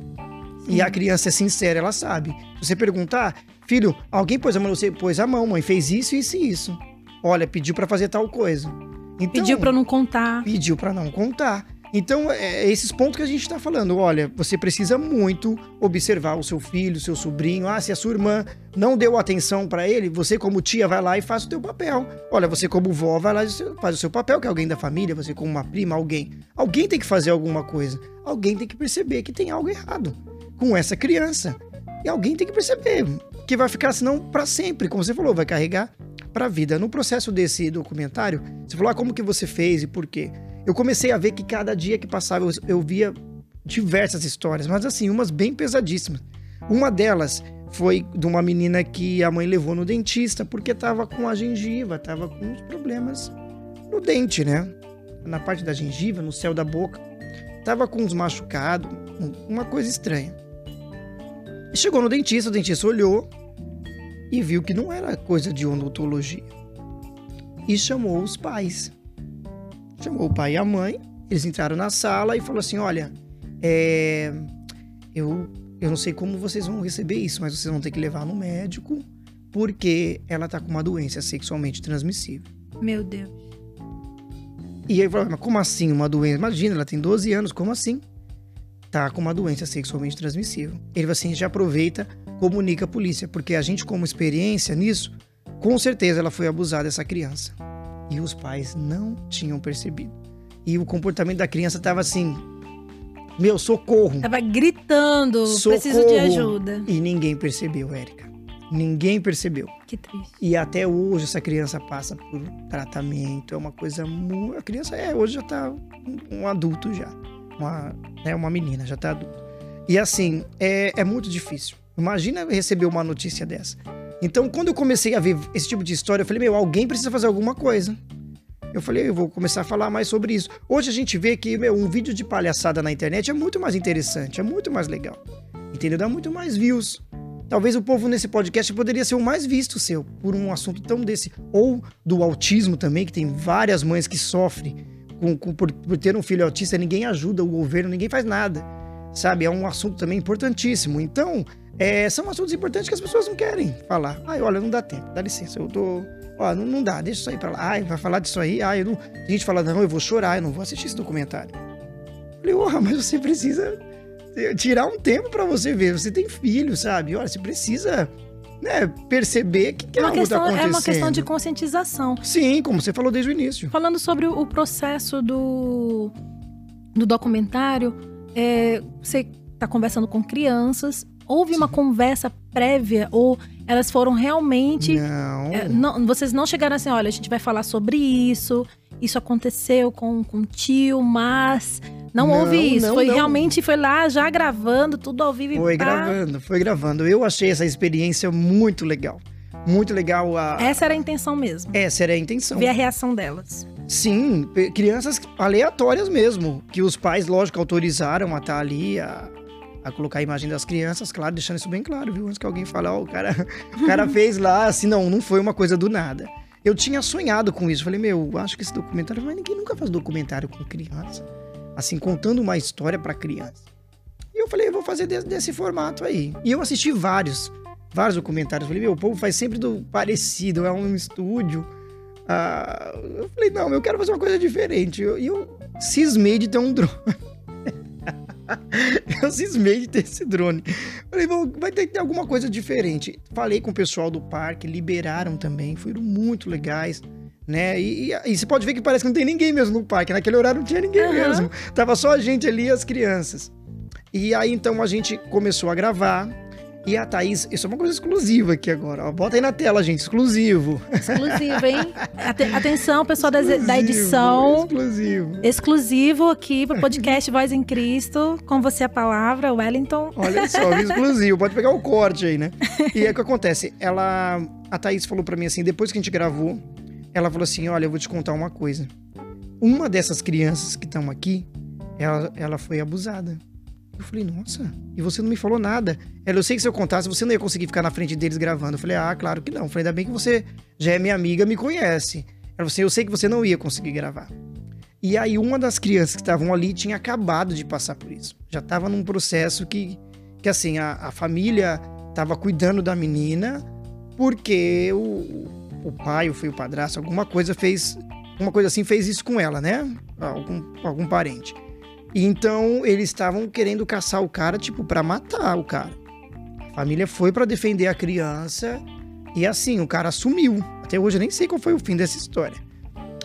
E a criança é sincera, ela sabe. Se você perguntar, filho, alguém pôs a mão, você pôs a mão, mãe, fez isso, isso e isso. Olha, pediu pra fazer tal coisa. Então, Pediu pra eu não contar. pediu para não contar. Então, é esses pontos que a gente está falando. Olha, você precisa muito observar o seu filho, o seu sobrinho. Ah, se a sua irmã não deu atenção para ele, você como tia vai lá e faz o teu papel. Olha, você como vó vai lá e faz o seu papel, que é alguém da família, você como uma prima, alguém. Alguém tem que fazer alguma coisa. Alguém tem que perceber que tem algo errado com essa criança. E alguém tem que perceber que vai ficar senão para sempre, como você falou, vai carregar para a vida. No processo desse documentário, você falou ah, como que você fez e por quê. Eu comecei a ver que cada dia que passava eu, eu via diversas histórias, mas assim, umas bem pesadíssimas. Uma delas foi de uma menina que a mãe levou no dentista porque tava com a gengiva, tava com uns problemas no dente, né? Na parte da gengiva, no céu da boca. Tava com uns machucados, um- uma coisa estranha. Chegou no dentista, o dentista olhou e viu que não era coisa de odontologia. E chamou os pais. Chamou o pai e a mãe, eles entraram na sala e falou assim: Olha, é, eu, eu não sei como vocês vão receber isso, mas vocês vão ter que levar no médico, porque ela tá com uma doença sexualmente transmissível. Meu Deus. E aí falou, mas como assim uma doença? Imagina, ela tem 12 anos, como assim? Tá com uma doença sexualmente transmissível. Ele falou assim, já aproveita, comunica a polícia, porque a gente como experiência nisso, com certeza ela foi abusada essa criança. E os pais não tinham percebido. E o comportamento da criança tava assim, meu, socorro. Tava gritando, Socorro. preciso de ajuda. E ninguém percebeu, Érica. Ninguém percebeu. Que triste. E até hoje essa criança passa por tratamento. É uma coisa muito. A criança é, hoje já tá um, um adulto já. Uma, né, uma menina, já tá adulto. E assim, é, é muito difícil. Imagina receber uma notícia dessa. Então, quando eu comecei a ver esse tipo de história, eu falei, meu, alguém precisa fazer alguma coisa. Eu falei, eu vou começar a falar mais sobre isso. Hoje a gente vê que, meu, um vídeo de palhaçada na internet é muito mais interessante, é muito mais legal. Entendeu? Dá muito mais views. Talvez o povo nesse podcast poderia ser o mais visto seu, por um assunto tão desse. Ou do autismo também, que tem várias mães que sofrem com, com por, por, ter um filho autista, ninguém ajuda o governo, ninguém faz nada. Sabe? É um assunto também importantíssimo. Então, é, são assuntos importantes que as pessoas não querem falar. Ai, olha, não dá tempo, dá licença, eu tô. Ó, não, não dá, deixa isso aí pra lá. Ai, vai falar disso aí. Ai, eu não. A gente fala, não, eu vou chorar, eu não vou assistir esse documentário. Eu falei, porra, mas você precisa tirar um tempo para você ver. Você tem filho, sabe? Olha, você precisa né, perceber que, que uma algo questão, tá acontecendo. É uma questão de conscientização. Sim, como você falou desde o início. Falando sobre o processo do, do documentário, é, você está conversando com crianças. Houve Sim. uma conversa prévia ou elas foram realmente. Não. É, não. Vocês não chegaram assim, olha, a gente vai falar sobre isso, isso aconteceu com, com o tio, mas não, não houve isso. Não, foi não. realmente, foi lá já gravando, tudo ao vivo. Foi gravando, foi gravando. Eu achei essa experiência muito legal. Muito legal. A... Essa era a intenção mesmo. Essa era a intenção. Ver a reação delas. Sim, crianças aleatórias mesmo. Que os pais, lógico, autorizaram a estar ali, a, a colocar a imagem das crianças, claro, deixando isso bem claro, viu? Antes que alguém fale, ó, oh, o cara, o cara fez lá, assim, não, não foi uma coisa do nada. Eu tinha sonhado com isso. Falei, meu, acho que esse documentário. Mas ninguém nunca faz documentário com criança. Assim, contando uma história para criança. E eu falei, eu vou fazer desse, desse, formato aí. E eu assisti vários, vários documentários. Falei, meu, o povo faz sempre do parecido, é um estúdio. Ah, eu falei, não, eu quero fazer uma coisa diferente. E eu, eu cismei de ter um drone. eu cismei de ter esse drone. Falei, vai ter que ter alguma coisa diferente. Falei com o pessoal do parque, liberaram também, foram muito legais. Né? E, e, e você pode ver que parece que não tem ninguém mesmo no parque. Naquele horário não tinha ninguém uhum. mesmo. Tava só a gente ali e as crianças. E aí então a gente começou a gravar. E a Thaís, isso é uma coisa exclusiva aqui agora. Ó, bota aí na tela, gente, exclusivo. Exclusivo, hein? Atenção, pessoal da, da edição. Exclusivo. Exclusivo aqui pro podcast Voz em Cristo. Com você a palavra, Wellington. Olha só, exclusivo. Pode pegar o corte aí, né? E aí o que acontece? Ela. A Thaís falou para mim assim, depois que a gente gravou, ela falou assim: Olha, eu vou te contar uma coisa. Uma dessas crianças que estão aqui, ela, ela foi abusada. Eu falei, nossa, e você não me falou nada. Ela, eu sei que se eu contasse, você não ia conseguir ficar na frente deles gravando. Eu falei, ah, claro que não. Eu falei, ainda bem que você já é minha amiga, me conhece. Ela falou assim, eu sei que você não ia conseguir gravar. E aí, uma das crianças que estavam ali tinha acabado de passar por isso. Já estava num processo que, que assim, a, a família estava cuidando da menina porque o, o pai, ou foi o padrasto, alguma coisa fez, uma coisa assim fez isso com ela, né? Algum, algum parente. Então eles estavam querendo caçar o cara, tipo, para matar o cara. A família foi para defender a criança e assim, o cara sumiu. Até hoje eu nem sei qual foi o fim dessa história.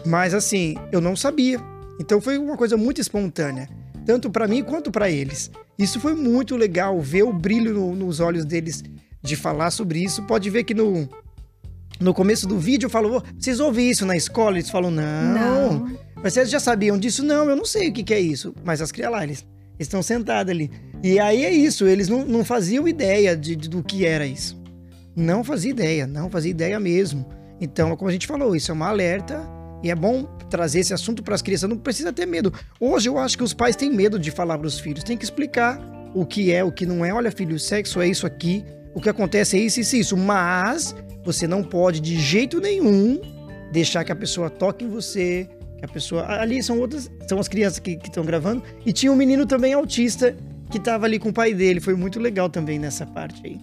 Mas assim, eu não sabia. Então foi uma coisa muito espontânea, tanto para mim quanto para eles. Isso foi muito legal ver o brilho no, nos olhos deles de falar sobre isso. Pode ver que no no começo do vídeo eu falo, vocês ouvem isso na escola? Eles falam, não. não. Mas vocês já sabiam disso? Não, eu não sei o que, que é isso. Mas as eles estão sentados ali. E aí é isso, eles não, não faziam ideia de, de, do que era isso. Não fazia ideia, não fazia ideia mesmo. Então, como a gente falou, isso é uma alerta e é bom trazer esse assunto para as crianças. Não precisa ter medo. Hoje eu acho que os pais têm medo de falar para os filhos. Tem que explicar o que é, o que não é. Olha, filho, o sexo é isso aqui. O que acontece é isso, isso, isso. Mas você não pode de jeito nenhum deixar que a pessoa toque em você, a pessoa. Ali são outras, são as crianças que estão gravando. E tinha um menino também autista que estava ali com o pai dele. Foi muito legal também nessa parte aí.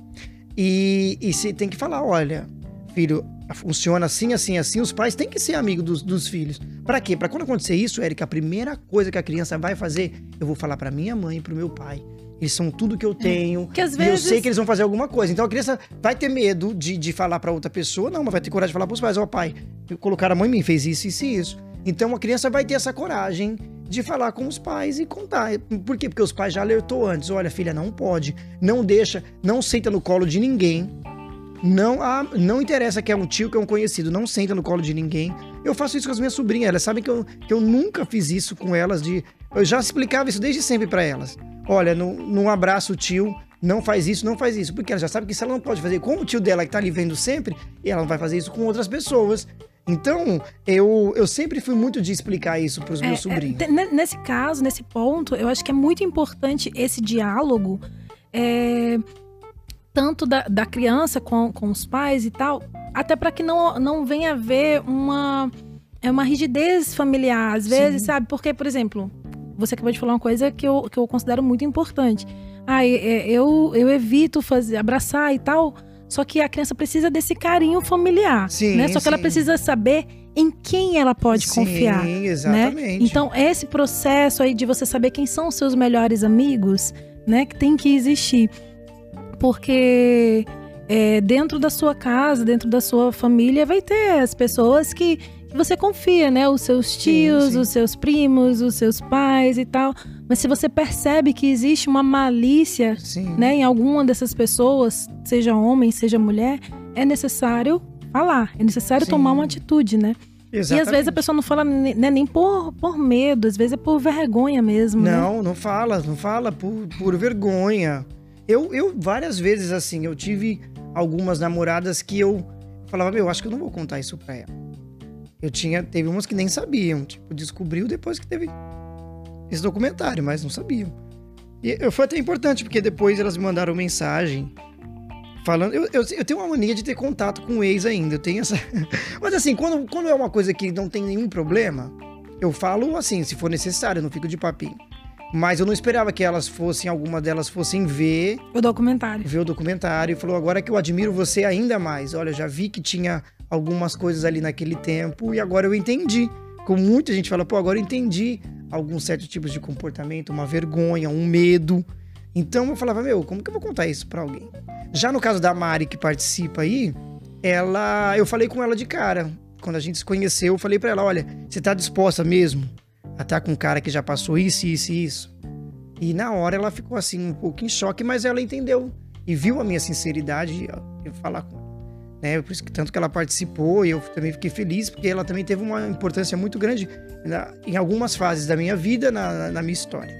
E, e você tem que falar: olha, filho, funciona assim, assim, assim. Os pais têm que ser amigos dos, dos filhos. Para quê? Para quando acontecer isso, Érica, a primeira coisa que a criança vai fazer, eu vou falar para minha mãe e pro meu pai. Eles são tudo que eu tenho. Que às vezes... E eu sei que eles vão fazer alguma coisa. Então a criança vai ter medo de, de falar para outra pessoa, não, mas vai ter coragem de falar pros pais: Ó, oh, pai, colocaram a mãe em mim, fez isso, isso e isso. Então a criança vai ter essa coragem de falar com os pais e contar. Por quê? Porque os pais já alertou antes: olha, filha, não pode, não deixa, não senta no colo de ninguém. Não, ah, não interessa que é um tio, que é um conhecido, não senta no colo de ninguém. Eu faço isso com as minhas sobrinhas, elas sabem que eu, que eu nunca fiz isso com elas. De, eu já explicava isso desde sempre para elas. Olha, não, não abraça o tio, não faz isso, não faz isso. Porque ela já sabe que isso ela não pode fazer com o tio dela que tá ali vendo sempre, ela não vai fazer isso com outras pessoas. Então, eu, eu sempre fui muito de explicar isso para os meus é, é sobrinhos. É, nesse caso, nesse ponto, eu acho que é muito importante esse diálogo, é, tanto da, da criança com, com os pais e tal, até para que não, não venha haver uma, é uma rigidez familiar, às vezes, Sim. sabe? Porque, por exemplo, você acabou de falar uma coisa que eu, que eu considero muito importante. Ah, eu, eu evito fazer, abraçar e tal só que a criança precisa desse carinho familiar, sim, né? Só que sim. ela precisa saber em quem ela pode sim, confiar, né? exatamente. Né? Então, esse processo aí de você saber quem são os seus melhores amigos, né, que tem que existir. Porque é, dentro da sua casa, dentro da sua família, vai ter as pessoas que você confia, né? Os seus tios, sim, sim. os seus primos, os seus pais e tal. Mas se você percebe que existe uma malícia, sim. né, em alguma dessas pessoas, seja homem, seja mulher, é necessário falar, é necessário tomar uma atitude, né? Exatamente. E às vezes a pessoa não fala né, nem por, por medo, às vezes é por vergonha mesmo. Né? Não, né? não fala, não fala por, por vergonha. Eu, eu, várias vezes, assim, eu tive algumas namoradas que eu falava, meu, acho que eu não vou contar isso pra ela. Eu tinha, teve umas que nem sabiam, tipo, descobriu depois que teve esse documentário, mas não sabiam. E eu, foi até importante, porque depois elas me mandaram mensagem falando. Eu, eu, eu, tenho uma mania de ter contato com o ex ainda. Eu tenho essa. Mas assim, quando, quando é uma coisa que não tem nenhum problema, eu falo assim, se for necessário, eu não fico de papinho. Mas eu não esperava que elas fossem, alguma delas fossem ver. O documentário. Ver o documentário. E falou: agora que eu admiro você ainda mais. Olha, eu já vi que tinha algumas coisas ali naquele tempo e agora eu entendi. Como muita gente fala, pô, agora eu entendi alguns certos tipos de comportamento, uma vergonha, um medo. Então eu falava, meu, como que eu vou contar isso para alguém? Já no caso da Mari que participa aí, ela, eu falei com ela de cara. Quando a gente se conheceu, eu falei para ela, olha, você tá disposta mesmo a estar tá com um cara que já passou isso, isso e isso? E na hora ela ficou assim um pouco em choque, mas ela entendeu e viu a minha sinceridade eu falar com né? Por isso que tanto que ela participou e eu também fiquei feliz, porque ela também teve uma importância muito grande na, em algumas fases da minha vida, na, na minha história.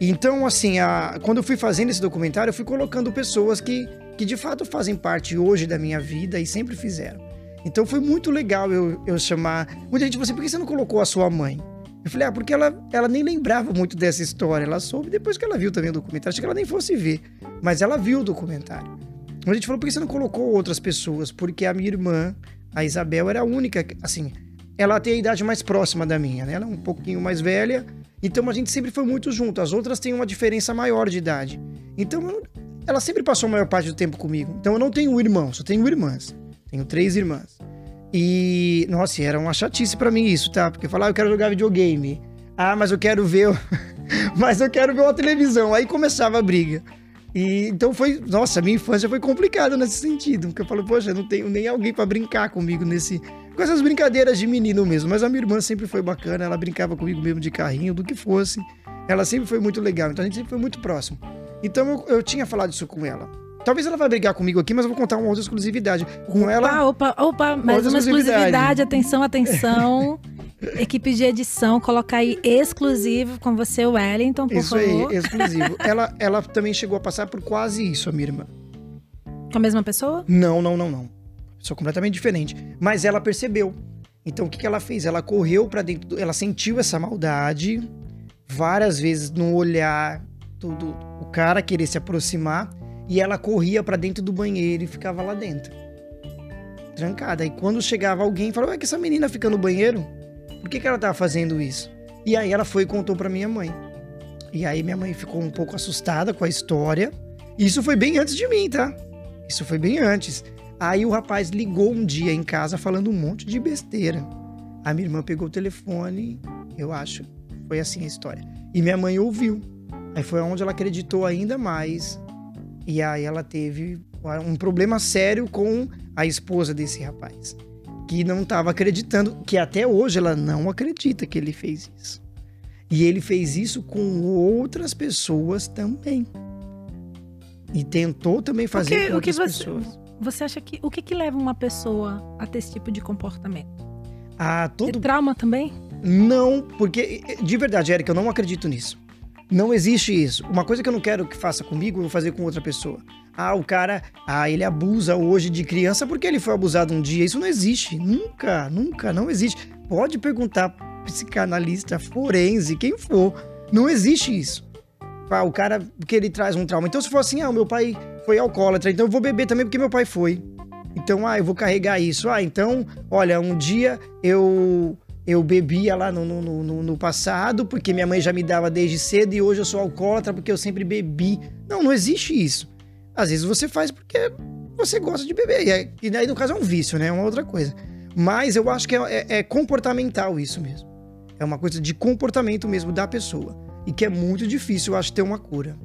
Então, assim, a, quando eu fui fazendo esse documentário, eu fui colocando pessoas que, que de fato fazem parte hoje da minha vida e sempre fizeram. Então foi muito legal eu, eu chamar. Muita gente falou assim: por que você não colocou a sua mãe? Eu falei, ah, porque ela, ela nem lembrava muito dessa história. Ela soube depois que ela viu também o documentário. Achei que ela nem fosse ver. Mas ela viu o documentário. A gente falou, por que você não colocou outras pessoas? Porque a minha irmã, a Isabel, era a única, assim, ela tem a idade mais próxima da minha, né? Ela é um pouquinho mais velha, então a gente sempre foi muito junto. As outras têm uma diferença maior de idade. Então, ela sempre passou a maior parte do tempo comigo. Então, eu não tenho irmão, só tenho irmãs. Tenho três irmãs. E, nossa, era uma chatice para mim isso, tá? Porque falar, ah, eu quero jogar videogame. Ah, mas eu quero ver. mas eu quero ver uma televisão. Aí começava a briga. E então foi, nossa, minha infância foi complicada nesse sentido, porque eu falo, poxa, eu não tenho nem alguém para brincar comigo nesse com essas brincadeiras de menino mesmo, mas a minha irmã sempre foi bacana, ela brincava comigo mesmo de carrinho, do que fosse. Ela sempre foi muito legal, então a gente sempre foi muito próximo. Então eu, eu tinha falado isso com ela. Talvez ela vai brigar comigo aqui, mas eu vou contar uma outra exclusividade. Com opa, ela. Opa, opa, mais uma exclusividade. Atenção, atenção. Equipe de edição, colocar aí exclusivo com você, Wellington, por isso favor. aí, exclusivo. ela, ela também chegou a passar por quase isso, a minha irmã. Com a mesma pessoa? Não, não, não, não. Sou completamente diferente. Mas ela percebeu. Então o que, que ela fez? Ela correu para dentro, do... ela sentiu essa maldade várias vezes no olhar do, do o cara querer se aproximar e ela corria para dentro do banheiro e ficava lá dentro. Trancada. E quando chegava alguém, falava: "É que essa menina fica no banheiro?" Por que, que ela tava fazendo isso? E aí ela foi e contou para minha mãe. E aí minha mãe ficou um pouco assustada com a história. Isso foi bem antes de mim, tá? Isso foi bem antes. Aí o rapaz ligou um dia em casa falando um monte de besteira. A minha irmã pegou o telefone, eu acho, foi assim a história. E minha mãe ouviu. Aí foi onde ela acreditou ainda mais. E aí ela teve um problema sério com a esposa desse rapaz que não estava acreditando, que até hoje ela não acredita que ele fez isso. E ele fez isso com outras pessoas também. E tentou também fazer com outras você, pessoas. você acha que o que, que leva uma pessoa a ter esse tipo de comportamento? Ah, todo. É trauma também? Não, porque de verdade, Érica, eu não acredito nisso. Não existe isso. Uma coisa que eu não quero que faça comigo, eu vou fazer com outra pessoa. Ah, o cara, ah, ele abusa hoje de criança porque ele foi abusado um dia. Isso não existe. Nunca, nunca, não existe. Pode perguntar psicanalista, forense, quem for. Não existe isso. Ah, o cara, porque ele traz um trauma. Então, se for assim, ah, o meu pai foi alcoólatra, então eu vou beber também porque meu pai foi. Então, ah, eu vou carregar isso. Ah, então, olha, um dia eu eu bebia lá no, no, no, no, passado, porque minha mãe já me dava desde cedo, e hoje eu sou alcoólatra porque eu sempre bebi. Não, não existe isso. Às vezes você faz porque você gosta de beber. E, aí, e no caso, é um vício, né? É uma outra coisa. Mas eu acho que é, é, é comportamental isso mesmo. É uma coisa de comportamento mesmo da pessoa. E que é muito difícil, eu acho, ter uma cura.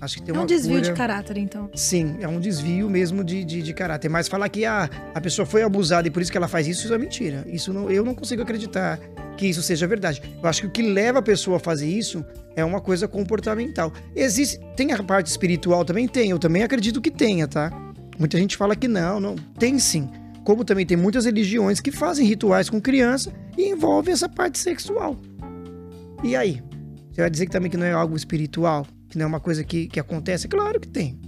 Acho que tem é um desvio cura... de caráter, então. Sim, é um desvio mesmo de, de, de, caráter. Mas falar que ah, a pessoa foi abusada e por isso que ela faz isso, isso é mentira. Isso não, eu não consigo acreditar que isso seja verdade. Eu acho que o que leva a pessoa a fazer isso é uma coisa comportamental. Existe. Tem a parte espiritual também? Tem. Eu também acredito que tenha, tá? Muita gente fala que não, não. Tem sim. Como também tem muitas religiões que fazem rituais com criança e envolvem essa parte sexual. E aí? Você vai dizer que também que não é algo espiritual? Que não é uma coisa que, que acontece? Claro que tem.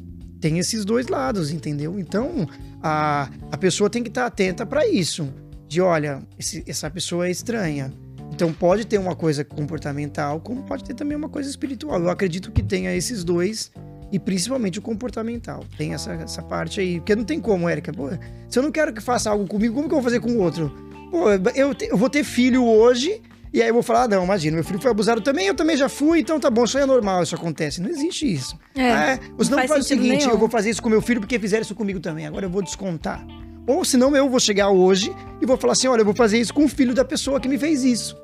Tem esses dois lados, entendeu? Então, a, a pessoa tem que estar atenta para isso. De, olha, esse, essa pessoa é estranha. Então, pode ter uma coisa comportamental, como pode ter também uma coisa espiritual. Eu acredito que tenha esses dois, e principalmente o comportamental. Tem essa, essa parte aí. Porque não tem como, Érica. Pô, se eu não quero que faça algo comigo, como que eu vou fazer com o outro? Pô, eu, te, eu vou ter filho hoje e aí eu vou falar, ah, não, imagina, meu filho foi abusado também, eu também já fui, então tá bom, isso aí é normal, isso acontece. Não existe isso. É, ah, você não, não faz, o seguinte, nenhum. eu vou fazer isso com meu filho porque fizeram isso comigo também, agora eu vou descontar. Ou senão eu vou chegar hoje e vou falar assim, olha, eu vou fazer isso com o filho da pessoa que me fez isso.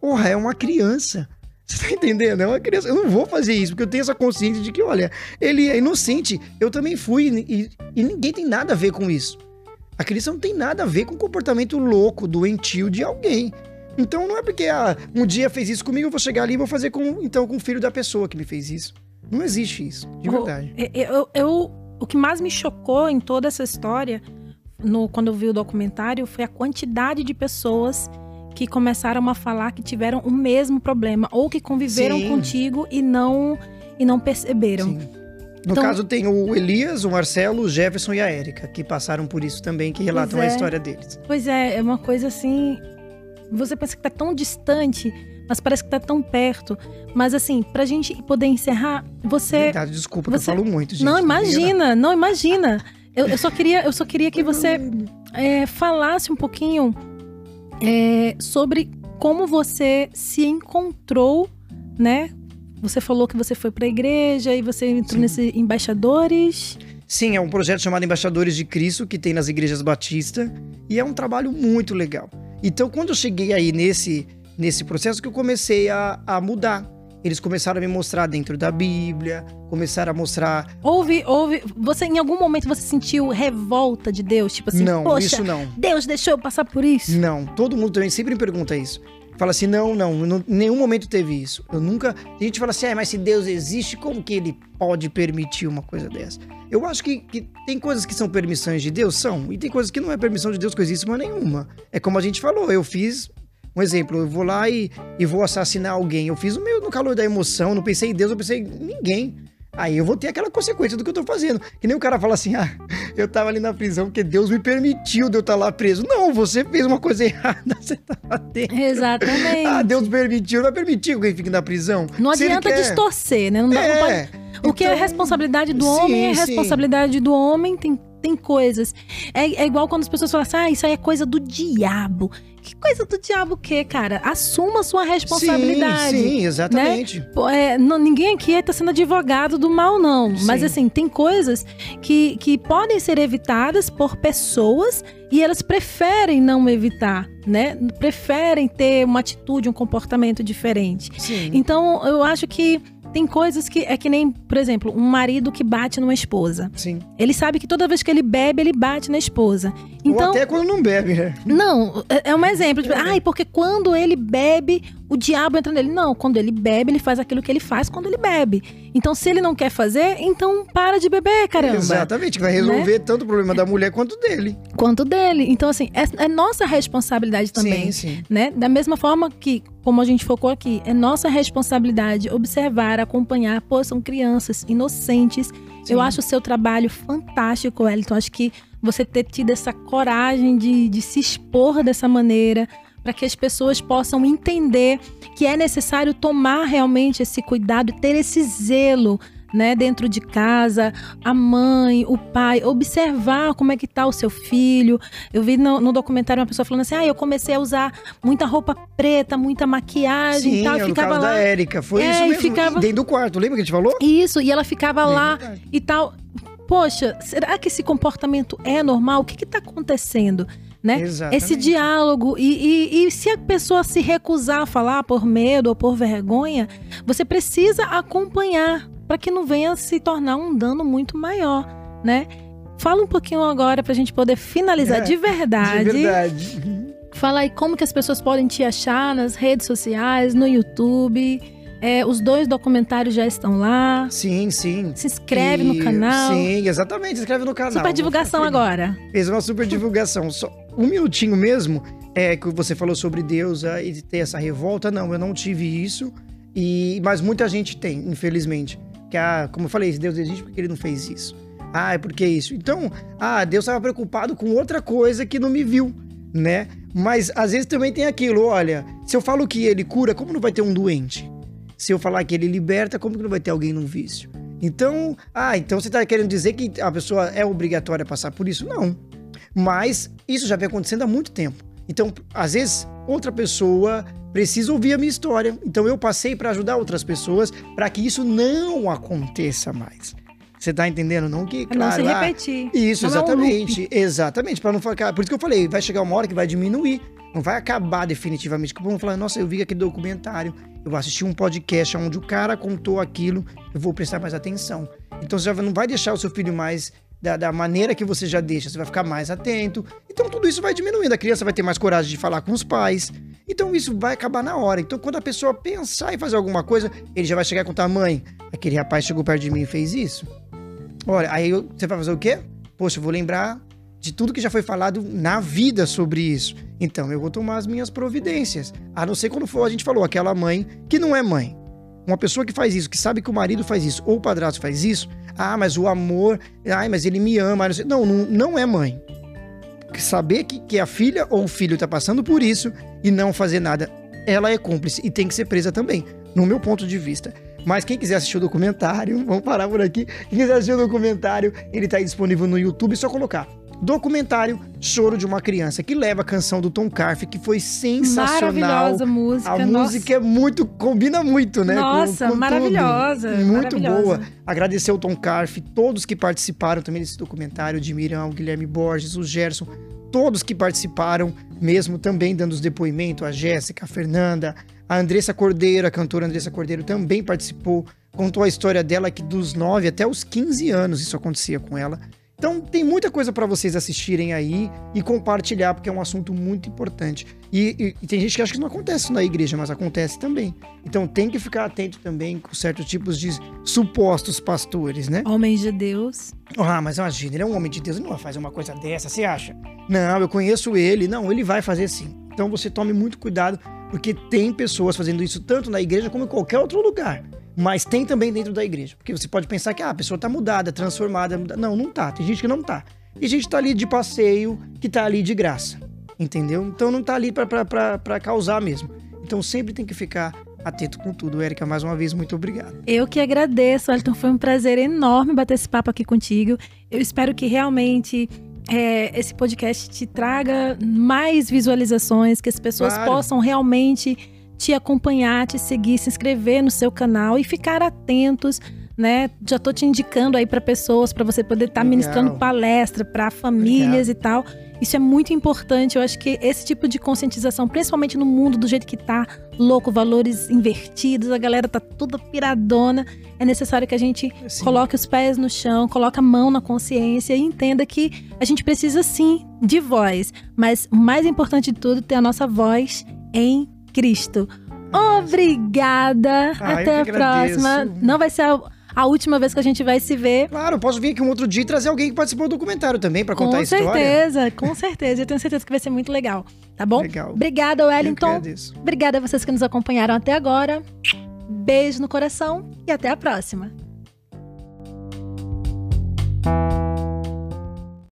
Porra, é uma criança. Você tá entendendo? É uma criança. Eu não vou fazer isso, porque eu tenho essa consciência de que, olha, ele é inocente. Eu também fui e, e ninguém tem nada a ver com isso. A criança não tem nada a ver com o comportamento louco, doentio de alguém. Então não é porque ah, um dia fez isso comigo, eu vou chegar ali e vou fazer com, então, com o filho da pessoa que me fez isso. Não existe isso, de verdade. Eu, eu, eu, o que mais me chocou em toda essa história, no, quando eu vi o documentário, foi a quantidade de pessoas que começaram a falar que tiveram o mesmo problema ou que conviveram Sim. contigo e não e não perceberam. Sim. No então, caso, tem o Elias, o Marcelo, o Jefferson e a Érica, que passaram por isso também, que relatam é, a história deles. Pois é, é uma coisa assim você pensa que tá tão distante, mas parece que tá tão perto. Mas assim, pra gente poder encerrar, você. Verdade, desculpa você... que eu falo muito, gente. Não imagina, não imagina. Eu, eu, só queria, eu só queria que você é, falasse um pouquinho é, sobre como você se encontrou, né? Você falou que você foi para a igreja e você entrou Sim. nesse embaixadores. Sim, é um projeto chamado Embaixadores de Cristo que tem nas igrejas batistas e é um trabalho muito legal. Então, quando eu cheguei aí nesse, nesse processo, que eu comecei a, a mudar. Eles começaram a me mostrar dentro da Bíblia, começaram a mostrar. Houve, houve. Você, em algum momento, você sentiu revolta de Deus? Tipo assim, não, isso não. Deus deixou eu passar por isso? Não, todo mundo também sempre me pergunta isso. Fala assim, não, não, em nenhum momento teve isso. Eu nunca. A gente fala assim, ah, mas se Deus existe, como que ele pode permitir uma coisa dessa? Eu acho que, que tem coisas que são permissões de Deus, são, e tem coisas que não é permissão de Deus, coisíssima nenhuma. É como a gente falou, eu fiz um exemplo, eu vou lá e, e vou assassinar alguém. Eu fiz o meu no calor da emoção, não pensei em Deus, eu pensei em ninguém. Aí eu vou ter aquela consequência do que eu tô fazendo. Que nem o cara fala assim: ah, eu tava ali na prisão porque Deus me permitiu de eu estar tá lá preso. Não, você fez uma coisa errada, você tava dentro. Exatamente. Ah, Deus permitiu, vai permitir que alguém fique na prisão. Não Se adianta distorcer, né? Não dá é, O que é então, responsabilidade do sim, homem é responsabilidade sim. do homem, tem tem coisas. É, é, igual quando as pessoas falam assim: ah, isso aí é coisa do diabo. Que coisa do diabo o quê, cara? Assuma a sua responsabilidade. Sim, sim exatamente. Né? É, não, ninguém aqui está sendo advogado do mal, não. Sim. Mas assim, tem coisas que, que podem ser evitadas por pessoas e elas preferem não evitar, né? Preferem ter uma atitude, um comportamento diferente. Sim. Então, eu acho que tem coisas que é que nem, por exemplo, um marido que bate numa esposa. Sim. Ele sabe que toda vez que ele bebe, ele bate na esposa. Então, Ou até quando não bebe, né? Não, é, é um exemplo. Tipo, é. ai, porque quando ele bebe, o diabo entra nele. Não, quando ele bebe, ele faz aquilo que ele faz quando ele bebe. Então, se ele não quer fazer, então para de beber, caramba. Exatamente, vai resolver né? tanto o problema da mulher quanto dele. Quanto dele. Então, assim, é, é nossa responsabilidade também. Sim, sim. Né? Da mesma forma que, como a gente focou aqui, é nossa responsabilidade observar, acompanhar. Pô, são crianças inocentes. Sim. Eu acho o seu trabalho fantástico, Wellington. Acho que você ter tido essa coragem de, de se expor dessa maneira, para que as pessoas possam entender que é necessário tomar realmente esse cuidado, ter esse zelo. Né, dentro de casa, a mãe, o pai, observar como é que tá o seu filho. Eu vi no, no documentário uma pessoa falando assim: ah, eu comecei a usar muita roupa preta, muita maquiagem Sim, e tal. É, ficava lá. da Érica, foi é, isso mesmo. Ficava... Dentro do quarto, lembra que a gente falou? Isso, e ela ficava lá e tal poxa, será que esse comportamento é normal? O que está acontecendo? Né? Esse diálogo. E, e, e, se a pessoa se recusar a falar por medo ou por vergonha, você precisa acompanhar para que não venha se tornar um dano muito maior, né? Fala um pouquinho agora para a gente poder finalizar é, de verdade. De verdade. Fala aí como que as pessoas podem te achar nas redes sociais, no YouTube. É, os dois documentários já estão lá. Sim, sim. Se inscreve e... no canal. Sim, exatamente. Se inscreve no canal. Super divulgação agora. Fez uma super divulgação. Só um minutinho mesmo. É que você falou sobre Deus ah, e ter essa revolta. Não, eu não tive isso. E mas muita gente tem, infelizmente. Que ah, como eu falei, Deus existe porque ele não fez isso. Ah, é porque isso. Então, ah, Deus estava preocupado com outra coisa que não me viu, né? Mas às vezes também tem aquilo, olha, se eu falo que ele cura, como não vai ter um doente? Se eu falar que ele liberta, como que não vai ter alguém num vício? Então, ah, então você está querendo dizer que a pessoa é obrigatória a passar por isso? Não. Mas isso já vem acontecendo há muito tempo. Então, às vezes, outra pessoa precisa ouvir a minha história. Então, eu passei para ajudar outras pessoas para que isso não aconteça mais. Você tá entendendo? Não que, claro. Não se repetir. Ah, isso, não exatamente. É um exatamente. Para não ficar. Por isso que eu falei, vai chegar uma hora que vai diminuir. Não vai acabar definitivamente. Que vão falar, nossa, eu vi aquele documentário, eu vou assistir um podcast onde o cara contou aquilo, eu vou prestar mais atenção. Então você já não vai deixar o seu filho mais da, da, maneira que você já deixa, você vai ficar mais atento. Então tudo isso vai diminuindo. A criança vai ter mais coragem de falar com os pais. Então isso vai acabar na hora. Então quando a pessoa pensar em fazer alguma coisa, ele já vai chegar e contar: mãe, aquele rapaz chegou perto de mim e fez isso. Olha, aí você vai fazer o quê? Poxa, eu vou lembrar de tudo que já foi falado na vida sobre isso. Então eu vou tomar as minhas providências. A não ser quando for, a gente falou, aquela mãe que não é mãe. Uma pessoa que faz isso, que sabe que o marido faz isso, ou o padrasto faz isso, ah, mas o amor, ai, mas ele me ama. Não, não, não é mãe. Saber que, que a filha ou o filho está passando por isso e não fazer nada, ela é cúmplice e tem que ser presa também, no meu ponto de vista. Mas quem quiser assistir o documentário, vamos parar por aqui. Quem quiser assistir o documentário, ele está disponível no YouTube, é só colocar documentário Choro de uma Criança, que leva a canção do Tom Carf, que foi sensacional. Maravilhosa música. A nossa. música é muito, combina muito, né? Nossa, com, com maravilhosa. Tudo. Muito maravilhosa. boa. Agradecer o Tom Carf, todos que participaram também desse documentário, de Mirão, o Guilherme Borges, o Gerson, todos que participaram, mesmo também dando os depoimentos, a Jéssica, a Fernanda, a Andressa Cordeiro, a cantora Andressa Cordeiro também participou, contou a história dela que dos 9 até os 15 anos isso acontecia com ela. Então tem muita coisa para vocês assistirem aí e compartilhar, porque é um assunto muito importante. E, e, e, tem gente que acha que não acontece na igreja, mas acontece também. Então tem que ficar atento também com certos tipos de supostos pastores, né? Homens de Deus. Ah, mas imagina, ele é um homem de Deus, ele não vai fazer uma coisa dessa, você acha? Não, eu conheço ele. Não, ele vai fazer sim. Então você tome muito cuidado, porque tem pessoas fazendo isso tanto na igreja como em qualquer outro lugar. Mas tem também dentro da igreja. Porque você pode pensar que ah, a pessoa está mudada, transformada. Não, não tá. Tem gente que não tá. E gente tá ali de passeio, que tá ali de graça. Entendeu? Então não tá ali para causar mesmo. Então sempre tem que ficar atento com tudo. Érica, mais uma vez, muito obrigado. Eu que agradeço, Elton. Foi um prazer enorme bater esse papo aqui contigo. Eu espero que realmente é, esse podcast te traga mais visualizações, que as pessoas claro. possam realmente te acompanhar, te seguir, se inscrever no seu canal e ficar atentos né? Já tô te indicando aí para pessoas para você poder estar tá ministrando palestra para famílias Legal. e tal. Isso é muito importante. Eu acho que esse tipo de conscientização, principalmente no mundo do jeito que tá, louco, valores invertidos, a galera tá toda piradona. É necessário que a gente sim. coloque os pés no chão, coloque a mão na consciência e entenda que a gente precisa sim de voz, mas o mais importante de tudo, ter a nossa voz em Cristo. Obrigada. Ah, Até a próxima. Não vai ser a a última vez que a gente vai se ver. Claro, posso vir aqui um outro dia e trazer alguém que participou do documentário também para contar a história. Com certeza, com certeza. Eu tenho certeza que vai ser muito legal. Tá bom? Legal. Obrigada, Wellington. Obrigada a vocês que nos acompanharam até agora. Beijo no coração e até a próxima.